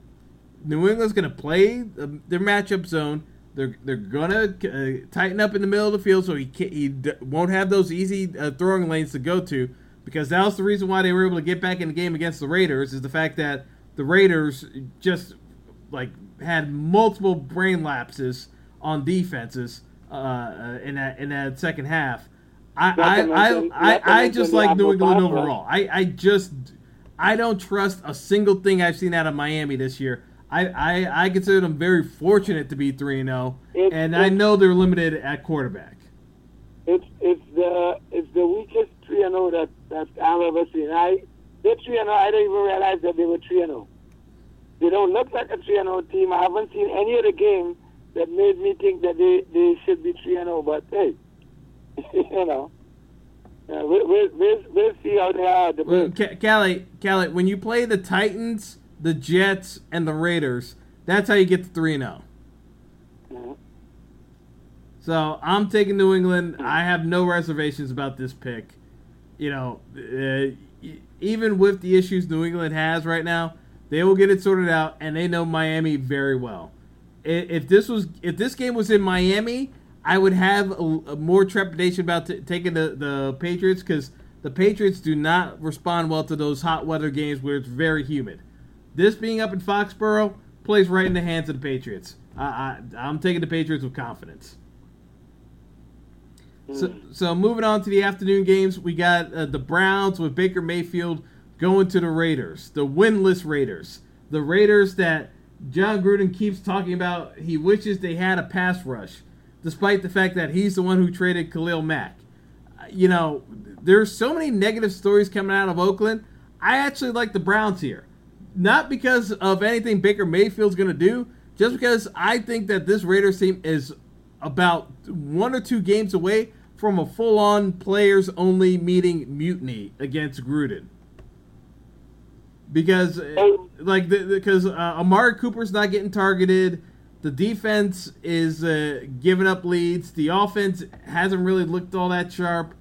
C: New England's going to play their matchup zone. They're they're going to uh, tighten up in the middle of the field so he can't, he d- won't have those easy uh, throwing lanes to go to because that was the reason why they were able to get back in the game against the Raiders is the fact that the Raiders just like had multiple brain lapses on defenses uh, in that in that second half. I I, I, I, I just like New England overall. I, I just I don't trust a single thing I've seen out of Miami this year. I, I, I consider them very fortunate to be three and oh,
D: zero,
C: and I know they're limited at quarterback.
D: It's it's the it's the weakest three and zero that that I've ever seen. I they're three and zero. I didn't even realize that they were three and oh. zero. They don't look like a 3 and 0 team. I haven't seen any of the game that made me think that they, they should be 3 and 0. But hey, *laughs* you know, we'll, we'll, we'll, we'll see how they are.
C: Well, Ca- Callie, Callie, when you play the Titans, the Jets, and the Raiders, that's how you get to 3 0. So I'm taking New England. I have no reservations about this pick. You know, uh, even with the issues New England has right now, they will get it sorted out, and they know Miami very well. If this was, if this game was in Miami, I would have a, a more trepidation about t- taking the the Patriots because the Patriots do not respond well to those hot weather games where it's very humid. This being up in Foxborough plays right in the hands of the Patriots. I, I, I'm taking the Patriots with confidence. So, so moving on to the afternoon games, we got uh, the Browns with Baker Mayfield going to the Raiders, the winless Raiders, the Raiders that Jon Gruden keeps talking about. He wishes they had a pass rush, despite the fact that he's the one who traded Khalil Mack. Uh, You know, there's so many negative stories coming out of Oakland. I actually like the Browns here, not because of anything Baker Mayfield's going to do, just because I think that this Raiders team is about one or two games away from a full-on players-only meeting mutiny against Gruden. Because, like, because uh, Amari Cooper's not getting targeted, the defense is uh, giving up leads, the offense hasn't really looked all that sharp.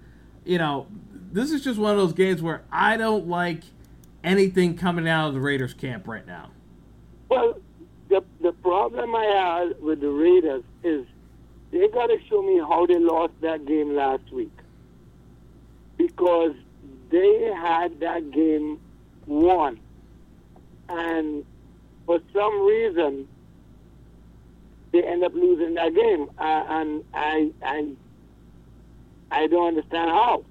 C: You know, this is just one of those games where I don't like anything coming out of the Raiders camp right now.
D: Well, the the problem I have with the Raiders is they got to show me how they lost that game last week because they had that game won, and for some reason they end up losing that game, uh, and I I I don't understand how.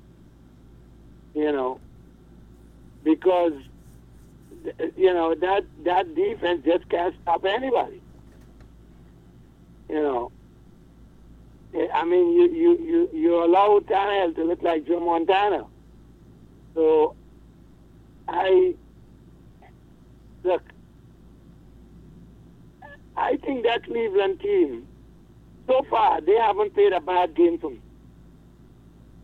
D: You know, because you know that that defense just can't stop anybody. You know, I mean, you you you you allow Tannehill to look like Joe Montana. So, I look. That Cleveland team, so far, they haven't played a bad game for me.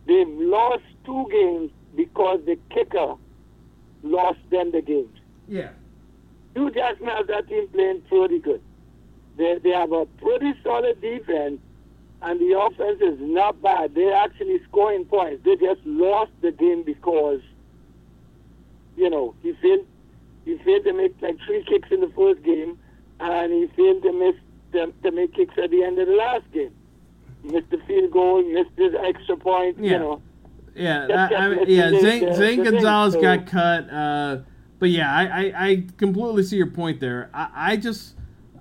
D: They've lost two games because the kicker lost them the games.
C: Yeah.
D: You just has that team playing pretty good. They, they have a pretty solid defense, and the offense is not bad. They're actually scoring points. They just lost the game because, you know, he failed. He failed to make like three kicks in the first game, and he failed to miss to, to make kicks at the end of the last game. Missed the field goal, missed the extra point.
C: Yeah.
D: You know,
C: Yeah,
D: That's
C: I, mean, yeah. Zane, Zane Gonzalez
D: so-
C: got cut, uh, but yeah, I, I, I completely see your point there. I, I just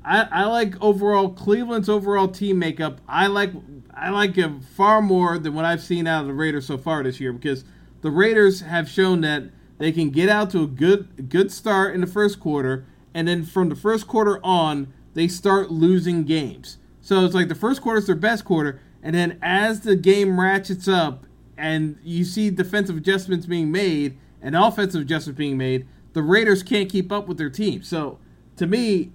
C: I, I like overall Cleveland's overall team makeup. I like I like it far more than what I've seen out of the Raiders so far this year because the Raiders have shown that they can get out to a good good start in the first quarter, and then from the first quarter on, they start losing games. So it's like the first quarter is their best quarter, and then as the game ratchets up and you see defensive adjustments being made and offensive adjustments being made, the Raiders can't keep up with their team. So to me,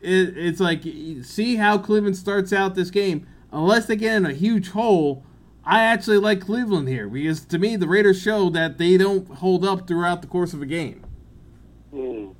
C: it, it's like see how Cleveland starts out this game. Unless they get in a huge hole, I actually like Cleveland here because to me the Raiders show that they don't hold up throughout the course of a game.
D: mm.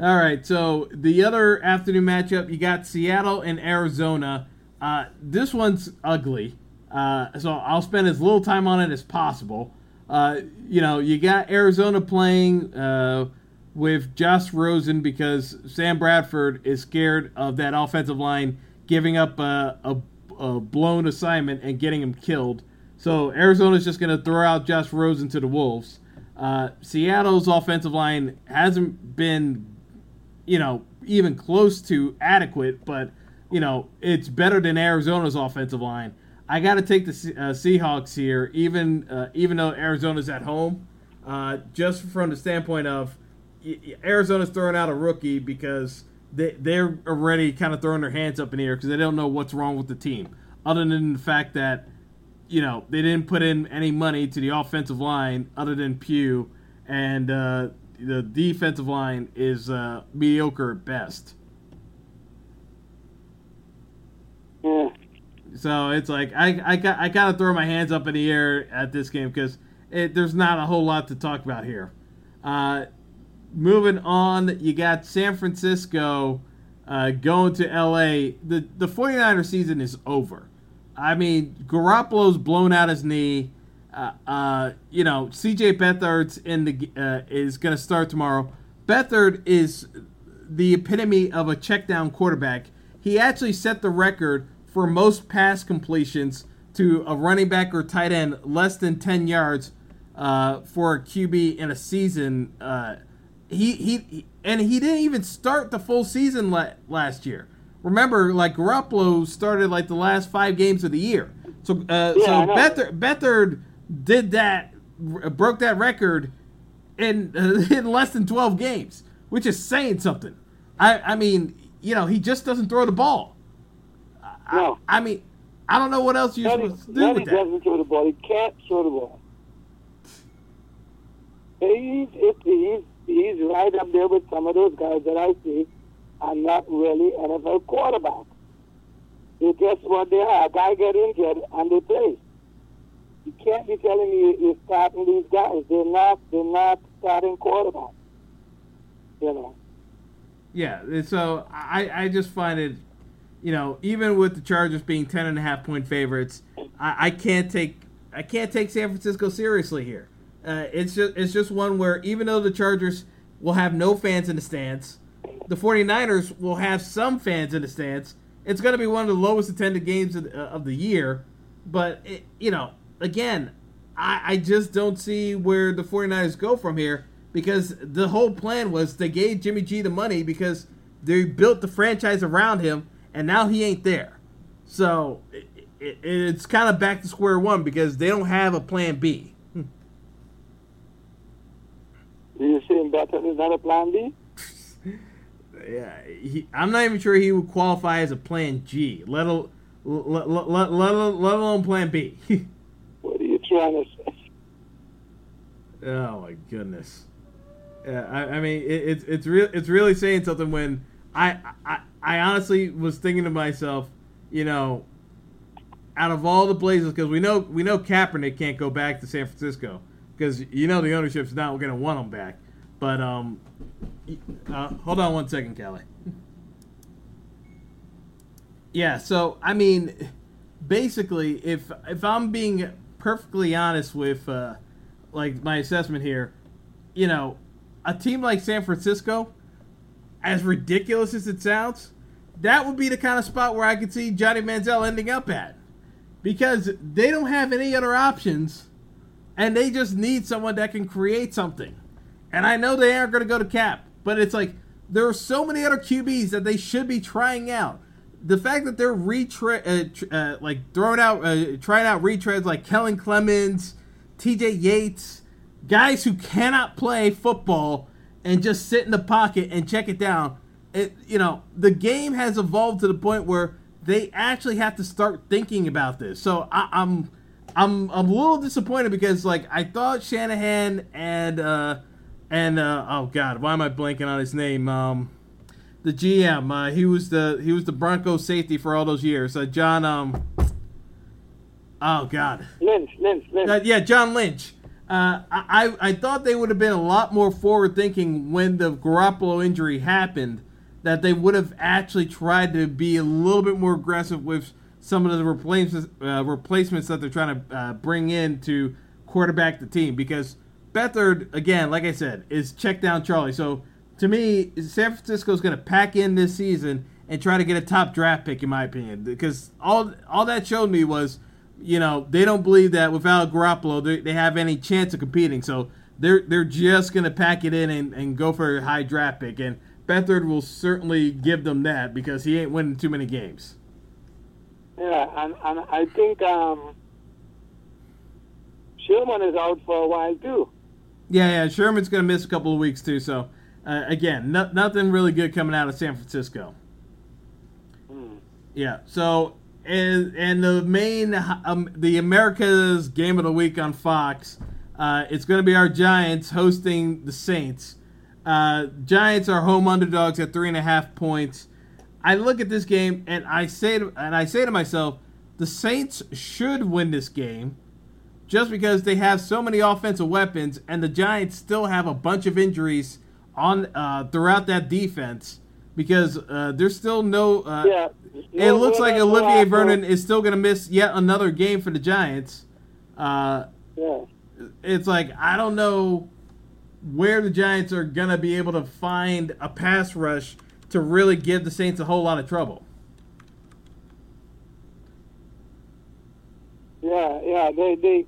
C: All right, so the other afternoon matchup, you got Seattle and Arizona. Uh, this one's ugly, uh, so I'll spend as little time on it as possible. Uh, you know, you got Arizona playing uh, with Josh Rosen because Sam Bradford is scared of that offensive line giving up a, a, a blown assignment and getting him killed. So Arizona's just going to throw out Josh Rosen to the Wolves. Uh, Seattle's offensive line hasn't been you know, even close to adequate, but you know, it's better than Arizona's offensive line. I got to take the uh, Seahawks here, even uh, even though Arizona's at home, uh, just from the standpoint of Arizona's throwing out a rookie because they they're already kind of throwing their hands up in the air because they don't know what's wrong with the team, other than the fact that you know they didn't put in any money to the offensive line other than Pugh, and uh, the defensive line is uh, mediocre at best.
D: Yeah.
C: So it's like I I, I kind of throw my hands up in the air at this game because there's not a whole lot to talk about here. Uh, moving on, you got San Francisco uh, going to LA. The the 49er season is over. I mean, Garoppolo's blown out his knee. Uh, uh, you know, CJ Beathard's in the uh, is going to start tomorrow. Beathard is the epitome of a check down quarterback. He actually set the record for most pass completions to a running back or tight end less than 10 yards uh, for a QB in a season. Uh, he, he and he didn't even start the full season la- last year. Remember, like Garoppolo started like the last five games of the year. So, uh,
D: Yeah,
C: so
D: know.
C: Beathard, Beathard did that, broke that record in *laughs* in less than 12 games, which is saying something. I I mean, you know, he just doesn't throw the ball.
D: No.
C: I mean, I don't know what else you're supposed to do
D: then he
C: with that.
D: doesn't throw the ball. He can't throw the ball. He's, he's, he's right up there with some of those guys that I see are not really NFL quarterbacks. They just what they are. A guy get injured and they play. You can't be telling me you're starting these guys. They're not. They're not starting quarterbacks. You know.
C: Yeah, so I, I just find it, you know, even with the Chargers being ten and a half point favorites, I, I can't take I can't take San Francisco seriously here. Uh, it's just it's just one where even though the Chargers will have no fans in the stands, the 49ers will have some fans in the stands. It's going to be one of the lowest attended games of, uh, of the year, but it, you know, again, I, I just don't see where the 49ers go from here because the whole plan was they gave Jimmy G the money because they built the franchise around him, and now he ain't there. So it, it, it's kind of back to square one because they don't have a plan B. Hmm.
D: You're saying better is not a plan B? *laughs*
C: Yeah, he, I'm not even sure he would qualify as a plan G, let, al- let, let, let, let alone plan B. *laughs*
D: Say?
C: Oh my goodness. Yeah, I, I mean, it, it's it's real. It's really saying something when I, I I honestly was thinking to myself, you know, out of all the Blazers, because we know we know Kaepernick can't go back to San Francisco because you know the ownership's not going to want him back. But um, uh, hold on one second, Kelly. Yeah, so I mean, basically, if if I'm being perfectly honest with uh, like my assessment here, you know, a team like San Francisco, as ridiculous as it sounds, that would be the kind of spot where I could see Johnny Manziel ending up at, because they don't have any other options, and they just need someone that can create something. And I know they aren't going to go to cap, but it's like there are so many other QBs that they should be trying out. The fact that they're retre- uh, uh, like throwing out, uh, trying out retreads like Kellen Clemens, T.J. Yates, guys who cannot play football and just sit in the pocket and check it down. It, you know, the game has evolved to the point where they actually have to start thinking about this. So I, I'm, I'm, I'm a little disappointed because like I thought Shanahan and uh, and uh, oh god, why am I blanking on his name? Um, the GM, uh, he was the he was the Broncos safety for all those years. Uh, John, um, oh god,
D: Lynch, Lynch, Lynch.
C: uh, yeah, John Lynch. Uh, I, I thought they would have been a lot more forward thinking when the Garoppolo injury happened. That they would have actually tried to be a little bit more aggressive with some of the replacements uh, replacements that they're trying to uh, bring in to quarterback the team. Because Beathard, again, like I said, is check down Charlie. So to me, San Francisco is going to pack in this season and try to get a top draft pick, in my opinion. Because all all that showed me was you know, they don't believe that without Garoppolo, they, they have any chance of competing. So they're they're just going to pack it in and, and go for a high draft pick. And Beathard will certainly give them that because he ain't winning too many games.
D: Yeah, and, and I think um, Sherman is out for a while too.
C: Yeah, yeah. Sherman's going to miss a couple of weeks too. So uh, again, no, nothing really good coming out of San Francisco. Yeah. So and and the main um, the America's game of the week on Fox, uh, it's going to be our Giants hosting the Saints. Uh, Giants are home underdogs at three and a half points. I look at this game and I say to, and I say to myself, the Saints should win this game, just because they have so many offensive weapons, and the Giants still have a bunch of injuries on uh, throughout that defense because uh, there's still no. Uh,
D: Yeah.
C: it looks like Olivier Vernon is still going to miss yet another game for the Giants. Uh,
D: Yeah.
C: it's like I don't know where the Giants are going to be able to find a pass rush to really give the Saints a whole lot of trouble.
D: Yeah, yeah. They, they,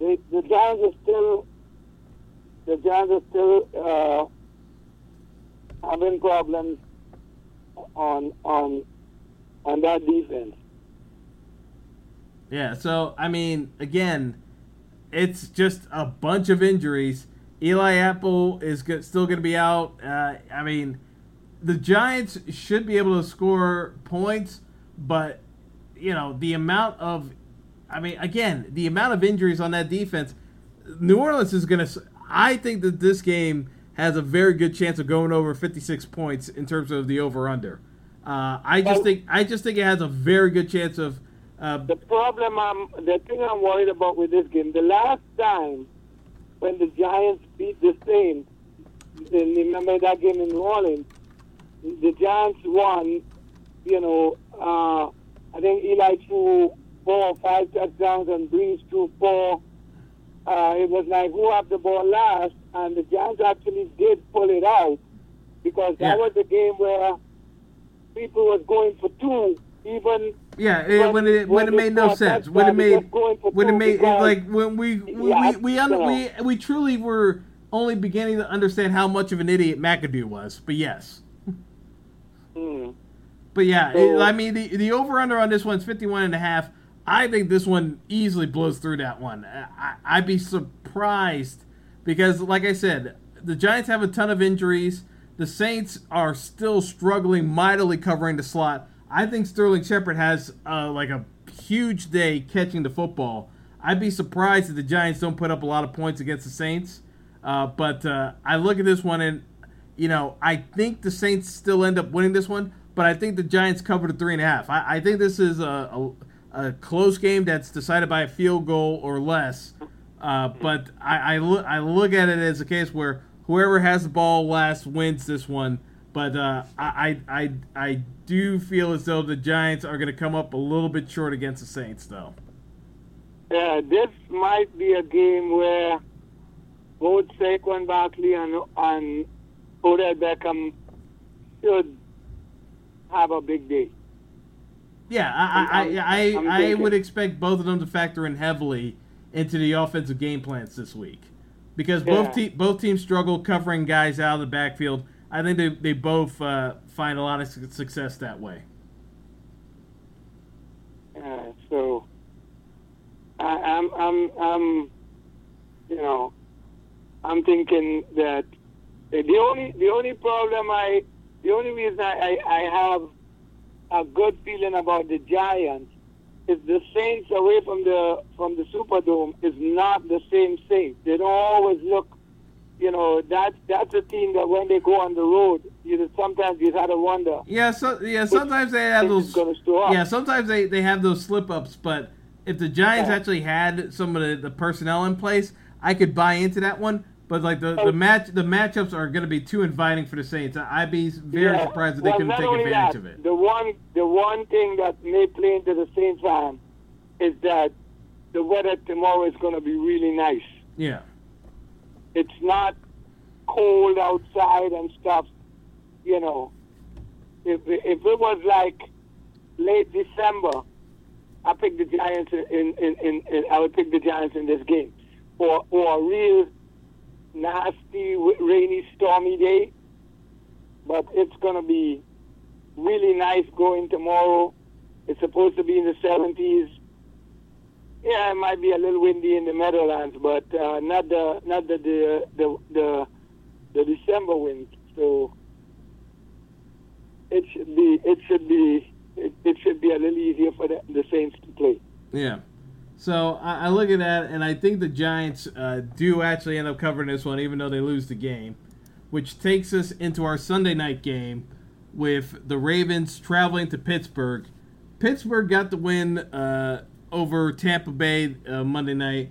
D: they, the Giants are still, the Giants are still uh, having problems on on on that defense.
C: Yeah, so I mean, again, it's just a bunch of injuries. Eli Apple is go- still going to be out. Uh, I mean, the Giants should be able to score points, but you know the amount of, I mean, again, the amount of injuries on that defense. New Orleans is going to. I think that this game has a very good chance of going over 56 points in terms of the over under. Uh, I just think I just think it has a very good chance of. Uh,
D: The problem I'm, the thing I'm worried about with this game, the last time when the Giants beat the Saints, and remember that game in New Orleans, the Giants won. You know, uh, I think Eli threw four or five touchdowns and Brees threw four. Uh, it was like who had the ball last, and the Giants actually did pull it out because that
C: Yeah.
D: was the game where people was going for two, even
C: Yeah, it, when it when it made no sense. When it made
D: it's going for
C: when it made
D: because-
C: like when we we
D: Yeah,
C: we we, we we truly were only beginning to understand how much of an idiot McAdoo was. But yes,
D: hmm.
C: but yeah,
D: So-
C: it- I mean the the over under on this one's 51 and a half. I think this one easily blows through that one. I, I'd be surprised because, like I said, the Giants have a ton of injuries. The Saints are still struggling mightily covering the slot. I think Sterling Shepard has uh, like a huge day catching the football. I'd be surprised if the Giants don't put up a lot of points against the Saints. Uh, but uh, I look at this one and, you know, I think the Saints still end up winning this one, but I think the Giants cover the three and a half. I, I think this is a, a, a close game that's decided by a field goal or less. Uh, but I, I, look, I look at it as a case where whoever has the ball last wins this one. But uh, I, I, I, I do feel as though the Giants are going to come up a little bit short against the Saints, though.
D: Yeah, this might be a game where both Saquon Barkley and and Odell Beckham should have a big day.
C: Yeah, I, I, I, I, I would expect both of them to factor in heavily into the offensive game plans this week, because both
D: Yeah.
C: te- both teams struggle covering guys out of the backfield. I think they, they both uh, find a lot of su- success that way.
D: Uh, so I, I'm I'm I'm you know I'm thinking that the only the only problem I the only reason I, I, I have a good feeling about the Giants is the Saints away from the from the Superdome is not the same Saints. They don't always look you know, that's that's a team that when they go on the road, you know, sometimes you gotta wonder.
C: Yeah, so yeah, sometimes they have those.
D: gonna store up.
C: Yeah, sometimes they, they have those slip ups, but if the Giants
D: Yeah.
C: actually had some of the, the personnel in place, I could buy into that one. But like the,
D: Oh.
C: the match the matchups are going to be too inviting for the Saints. I'd be very
D: Yeah.
C: surprised if they
D: Well,
C: couldn't take advantage
D: that,
C: of it.
D: The one, the one thing that may play into the Saints' hand is that the weather tomorrow is going to be really nice.
C: Yeah.
D: It's not cold outside and stuff. You know, if if it was like late December, I pick the Giants in in, in, in I would pick the Giants in this game, or or a real nasty rainy stormy day. But it's gonna be really nice going tomorrow. It's supposed to be in the 70s. Yeah, it might be a little windy in the Meadowlands, but uh, not the not the the the the, the December wind. So it should be it should be it, it should be a little easier for the, the Saints to play.
C: Yeah. So I, I look at that, and I think the Giants uh, do actually end up covering this one, even though they lose the game. which takes us into our Sunday night game with the Ravens traveling to Pittsburgh. Pittsburgh got the win uh, over Tampa Bay uh, Monday night.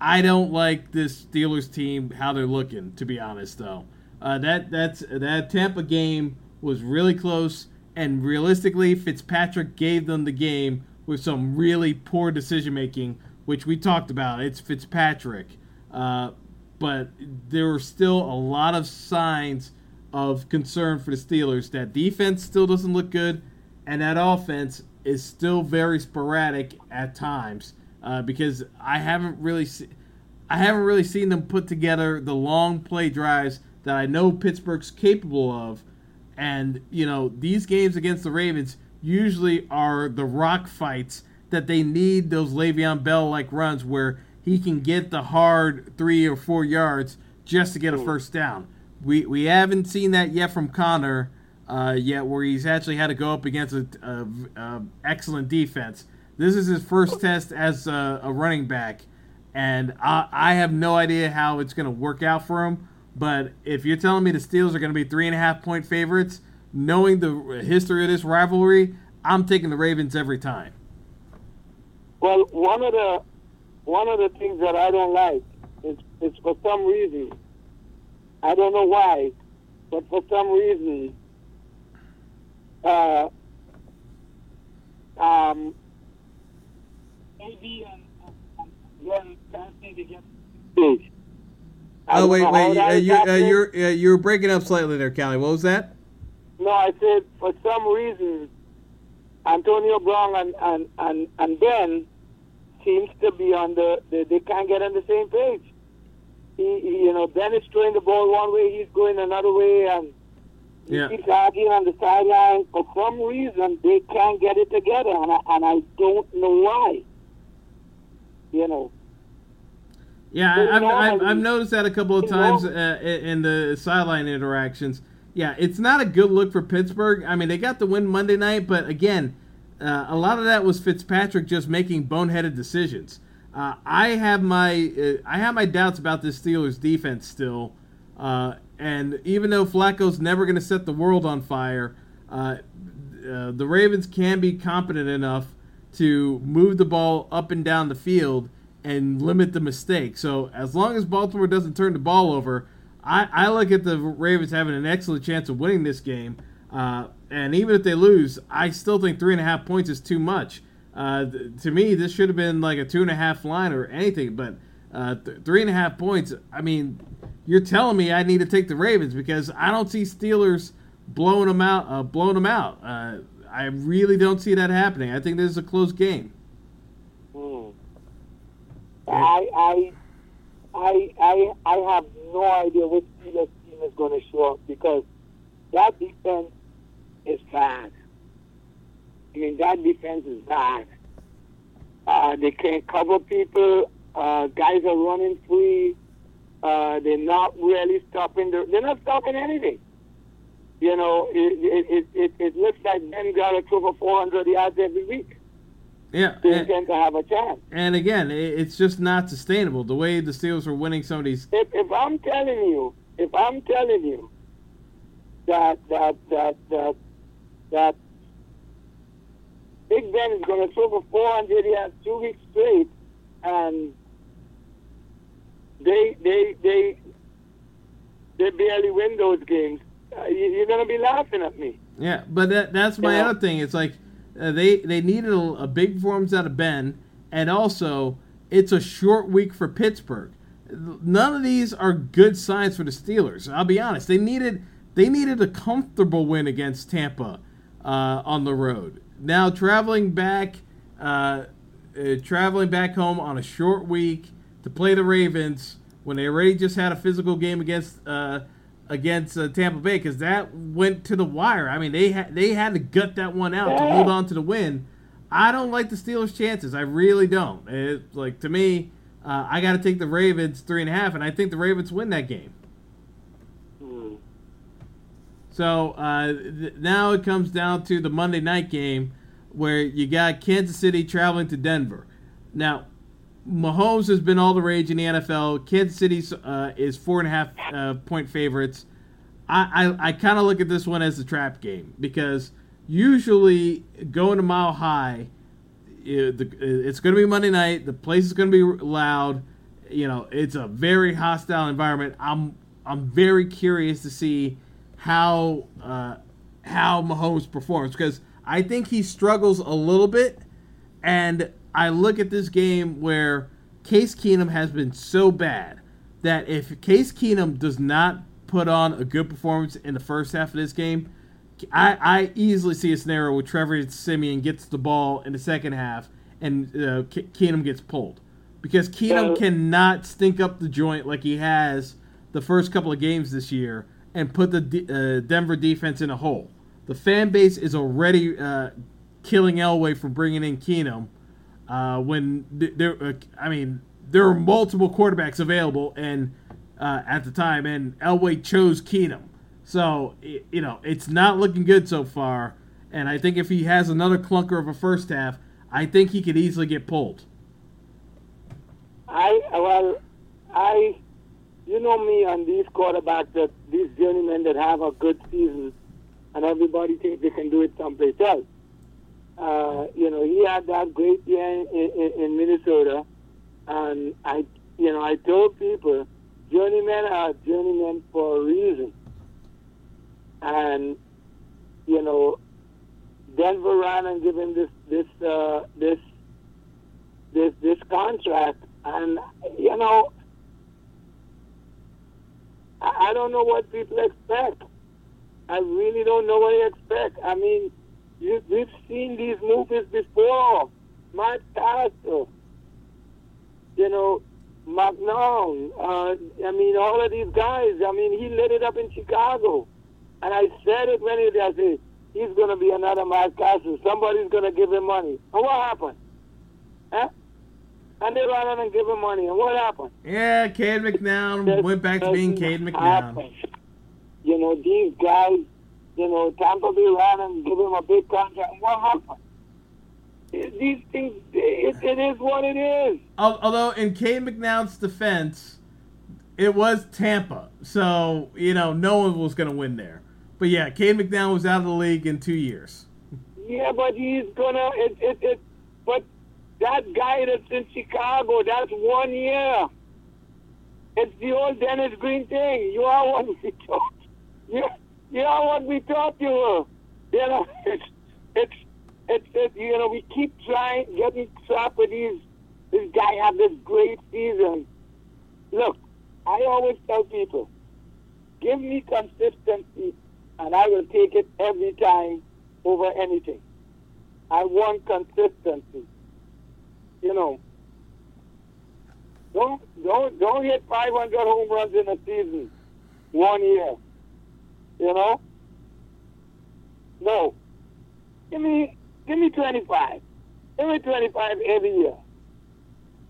C: I don't like this Steelers team how they're looking, to be honest. Though uh, that that's that Tampa game was really close, and realistically, Fitzpatrick gave them the game with some really poor decision making, which we talked about. It's Fitzpatrick, uh, but there were still a lot of signs of concern for the Steelers. That defense still doesn't look good, and that offense is still very sporadic at times. Uh, because I haven't really, I haven't really seen them put together the long play drives that I know Pittsburgh's capable of. And you know these games against the Ravens usually are the rock fights that they need those Le'Veon Bell like runs where he can get the hard three or four yards just to get a first down. We we haven't seen that yet from Connor uh, yet, where he's actually had to go up against a, a, a excellent defense. This is his first test as a, a running back, and I, I have no idea how it's going to work out for him. But if you're telling me the Steelers are going to be three and a half point favorites, knowing the history of this rivalry, I'm taking the Ravens every time.
D: Well, one of the one of the things that I don't like is, is for some reason, I don't know why, but for some reason, uh, um, maybe and then fancy to get big.
C: Oh wait, wait, uh, you, uh, you're uh, you're breaking up slightly there, Callie. What was that?
D: No, I said for some reason, Antonio Brown and and and, and Ben seems to be on the they, they can't get on the same page. He, he, you know, Ben is throwing the ball one way, he's going another way, and he
C: Yeah.
D: keeps arguing on the sideline. For some reason, they can't get it together, and I, and I don't know why. You know,
C: Yeah, I- I've, I've, I've noticed that a couple of times uh, in the sideline interactions. Yeah, it's not a good look for Pittsburgh. I mean, they got the win Monday night, but again, uh, a lot of that was Fitzpatrick just making boneheaded decisions. Uh, I have my uh, I have my doubts about this Steelers defense still, uh, and even though Flacco's never going to set the world on fire, uh, uh, the Ravens can be competent enough to move the ball up and down the field and limit the mistake. So as long as Baltimore doesn't turn the ball over, I, I look at the Ravens having an excellent chance of winning this game. Uh, and even if they lose, I still think three and a half points is too much. Uh, th- to me, this should have been like a two and a half line or anything, but uh, th- three and a half points. I mean, you're telling me I need to take the Ravens because I don't see Steelers blowing them out. Uh, blowing them out. Uh, I really don't see that happening. I think this is a close game.
D: Hmm. I I I I I have no idea which Steelers team is going to show up because that defense is bad. I mean, that defense is bad. Uh, they can't cover people. Uh, guys are running free. Uh, they're not really stopping. The, they're not stopping anything. You know, it it, it, it, looks like Ben got to throw for 400 yards every week.
C: Yeah, and,
D: tend to have a chance.
C: and again, it's just not sustainable. The way the Steelers are winning some of these.
D: if, if I'm telling you, if I'm telling you that that that that that Big Ben is going to throw for 400 yards two weeks straight, and they they they they barely win those games, uh, you, you're going to be laughing at me.
C: Yeah, but that, that's my
D: Yeah.
C: other thing. It's like uh, they they needed a, a big performance out of Ben, and also it's a short week for Pittsburgh. None of these are good signs for the Steelers. I'll be honest. They needed they needed a comfortable win against Tampa uh, on the road. Now traveling back, uh, uh, traveling back home on a short week to play the Ravens when they already just had a physical game against uh, against uh, Tampa Bay because that went to the wire. I mean, they had they had to gut that one out to hold on to the win. I don't like the Steelers' chances. I really don't. It's like to me, uh, I got to take the Ravens three and a half, and I think the Ravens win that game.
D: Hmm.
C: So uh, th- now it comes down to the Monday night game where you got Kansas City traveling to Denver. Now, Mahomes has been all the rage in the NFL. Kansas City uh, is four and a half uh, point favorites. I, I, I kind of look at this one as a trap game because usually going to Mile High, it, the, it's going to be Monday night. The place is going to be loud. You know, it's a very hostile environment. I'm I'm very curious to see how uh, how Mahomes performs because I think he struggles a little bit, and I look at this game where Case Keenum has been so bad that if Case Keenum does not put on a good performance in the first half of this game, I, I easily see a scenario where Trevor Siemian gets the ball in the second half and uh, Keenum gets pulled because Keenum
D: So-
C: cannot stink up the joint like he has the first couple of games this year and put the D- uh, Denver defense in a hole. The fan base is already uh, killing Elway for bringing in Keenum uh, when th- there. Uh, I mean, there were multiple quarterbacks available, and uh, at the time, and Elway chose Keenum. So y- you know, it's not looking good so far. And I think if he has another clunker of a first half, I think he could easily get pulled.
D: I well, I, you know me and these quarterbacks that these journeymen that have a good season, and everybody thinks they can do it someplace else. Uh, you know, he had that great year in, in, in Minnesota, and I, you know, I told people, journeymen are journeymen for a reason, and you know, Denver ran and give him this this uh, this this this contract, and you know, I don't know what people expect. I really don't know what they expect. I mean, you, we've seen these movies before. Matt Cassel, you know, McNown. Uh, I mean, all of these guys. I mean, he lit it up in Chicago, and I said it when he I said he's going to be another Matt Cassel. Somebody's going to give him money. And what happened? Huh? And they ran out and give him money. And what happened?
C: Yeah, Cade McNown went back to being Cade McNown.
D: You know, these guys, you know, Tampa Bay ran and give him a big contract. What happened? These things, it, it is what it is.
C: Although in Cade McNown's defense, it was Tampa, so you know no one was going to win there. But yeah, Cade McNown was out of the league in two years.
D: Yeah, but he's gonna. It, it, it, but that guy that's in Chicago, that's one year. It's the old Dennis Green thing. You are one. *laughs* You, you know what we thought you were. You know, *laughs* it's, it's, it's, you know, we keep trying, getting trapped with these. This guy had this great season. Look, I always tell people, give me consistency, and I will take it every time over anything. I want consistency. You know, don't don't don't hit 500 home runs in a season, one year. You know, no. Give me give me 25. Give me 25 every year.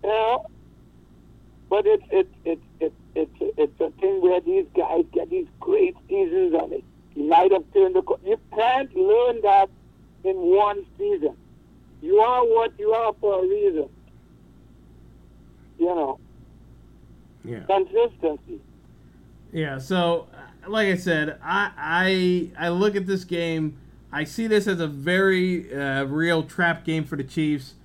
D: You know, but it's it's it's it's it's it's a thing where these guys get these great seasons on it. You might have turned the. co- You can't learn that in one season. You are what you are for a reason. You know,
C: Yeah.
D: consistency.
C: Yeah, so like I said, I I I look at this game. I see this as a very uh, real trap game for the Chiefs.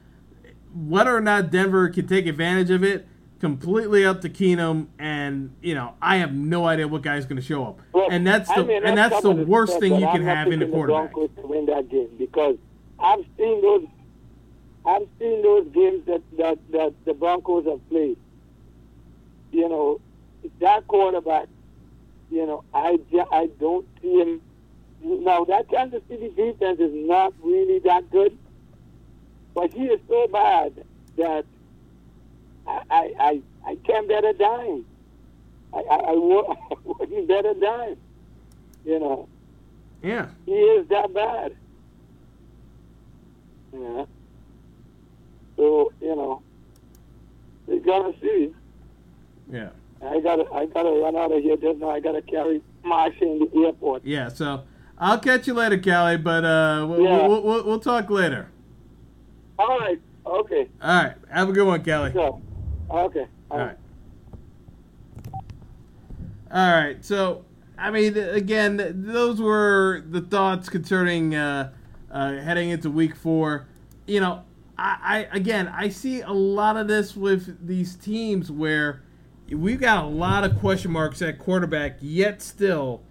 C: Whether or not Denver can take advantage of it, completely up to Keenum. And you know, I have no idea what guy's going to show up.
D: Look,
C: and that's the I
D: may
C: and that's the worst thing you can have in a
D: picking the
C: quarterback.
D: Broncos to win that game because I've seen those. I've seen those games that, that, that the Broncos have played. You know, that quarterback. You know, I I don't see him. Now that Kansas City defense is not really that good, but he is so bad that I I I, I can't bet a dime. I I, I, *laughs* I wouldn't bet a dime. You know,
C: Yeah,
D: he is that bad. Yeah. So you know, we're gonna see. I gotta I gotta run out of here just now. I gotta carry Marsha in the airport.
C: yeah. So I'll catch you later, Callie. But uh, we'll,
D: Yeah.
C: we'll, we'll, we'll talk later.
D: All right. Okay.
C: All right. Have a good one, Callie.
D: So. Okay.
C: All right. All right. So I mean, again, those were the thoughts concerning uh, uh, heading into week four. You know, I, I again, I see a lot of this with these teams where we've got a lot of question marks at quarterback, yet still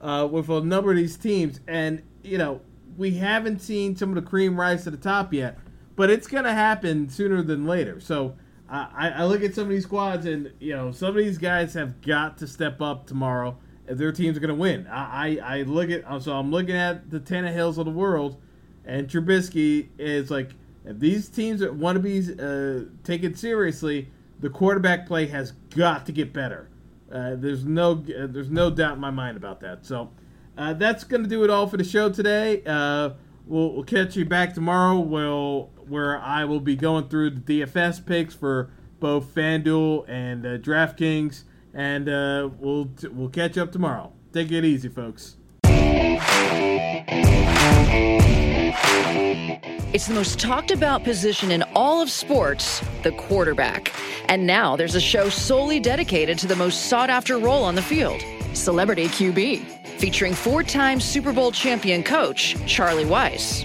C: uh, with a number of these teams, and you know, we haven't seen some of the cream rise to the top yet, but it's going to happen sooner than later. So I, I look at some of these squads, and you know, some of these guys have got to step up tomorrow if their teams are going to win. I, I, I look at so I'm looking at the Tannehills of the world, and Trubisky is like if these teams want to be uh, taken seriously, the quarterback play has got to get better. Uh, there's no uh, there's no doubt in my mind about that. So uh, that's going to do it all for the show today. Uh, we'll, we'll catch you back tomorrow. We'll where I will be going through the DFS picks for both FanDuel and uh, DraftKings, and we'll we'll catch up tomorrow. Take it easy, folks.
E: It's the most talked about position in all of sports, the quarterback. And now there's a show solely dedicated to the most sought after role on the field Celebrity QB, featuring four time Super Bowl champion coach Charlie Weis.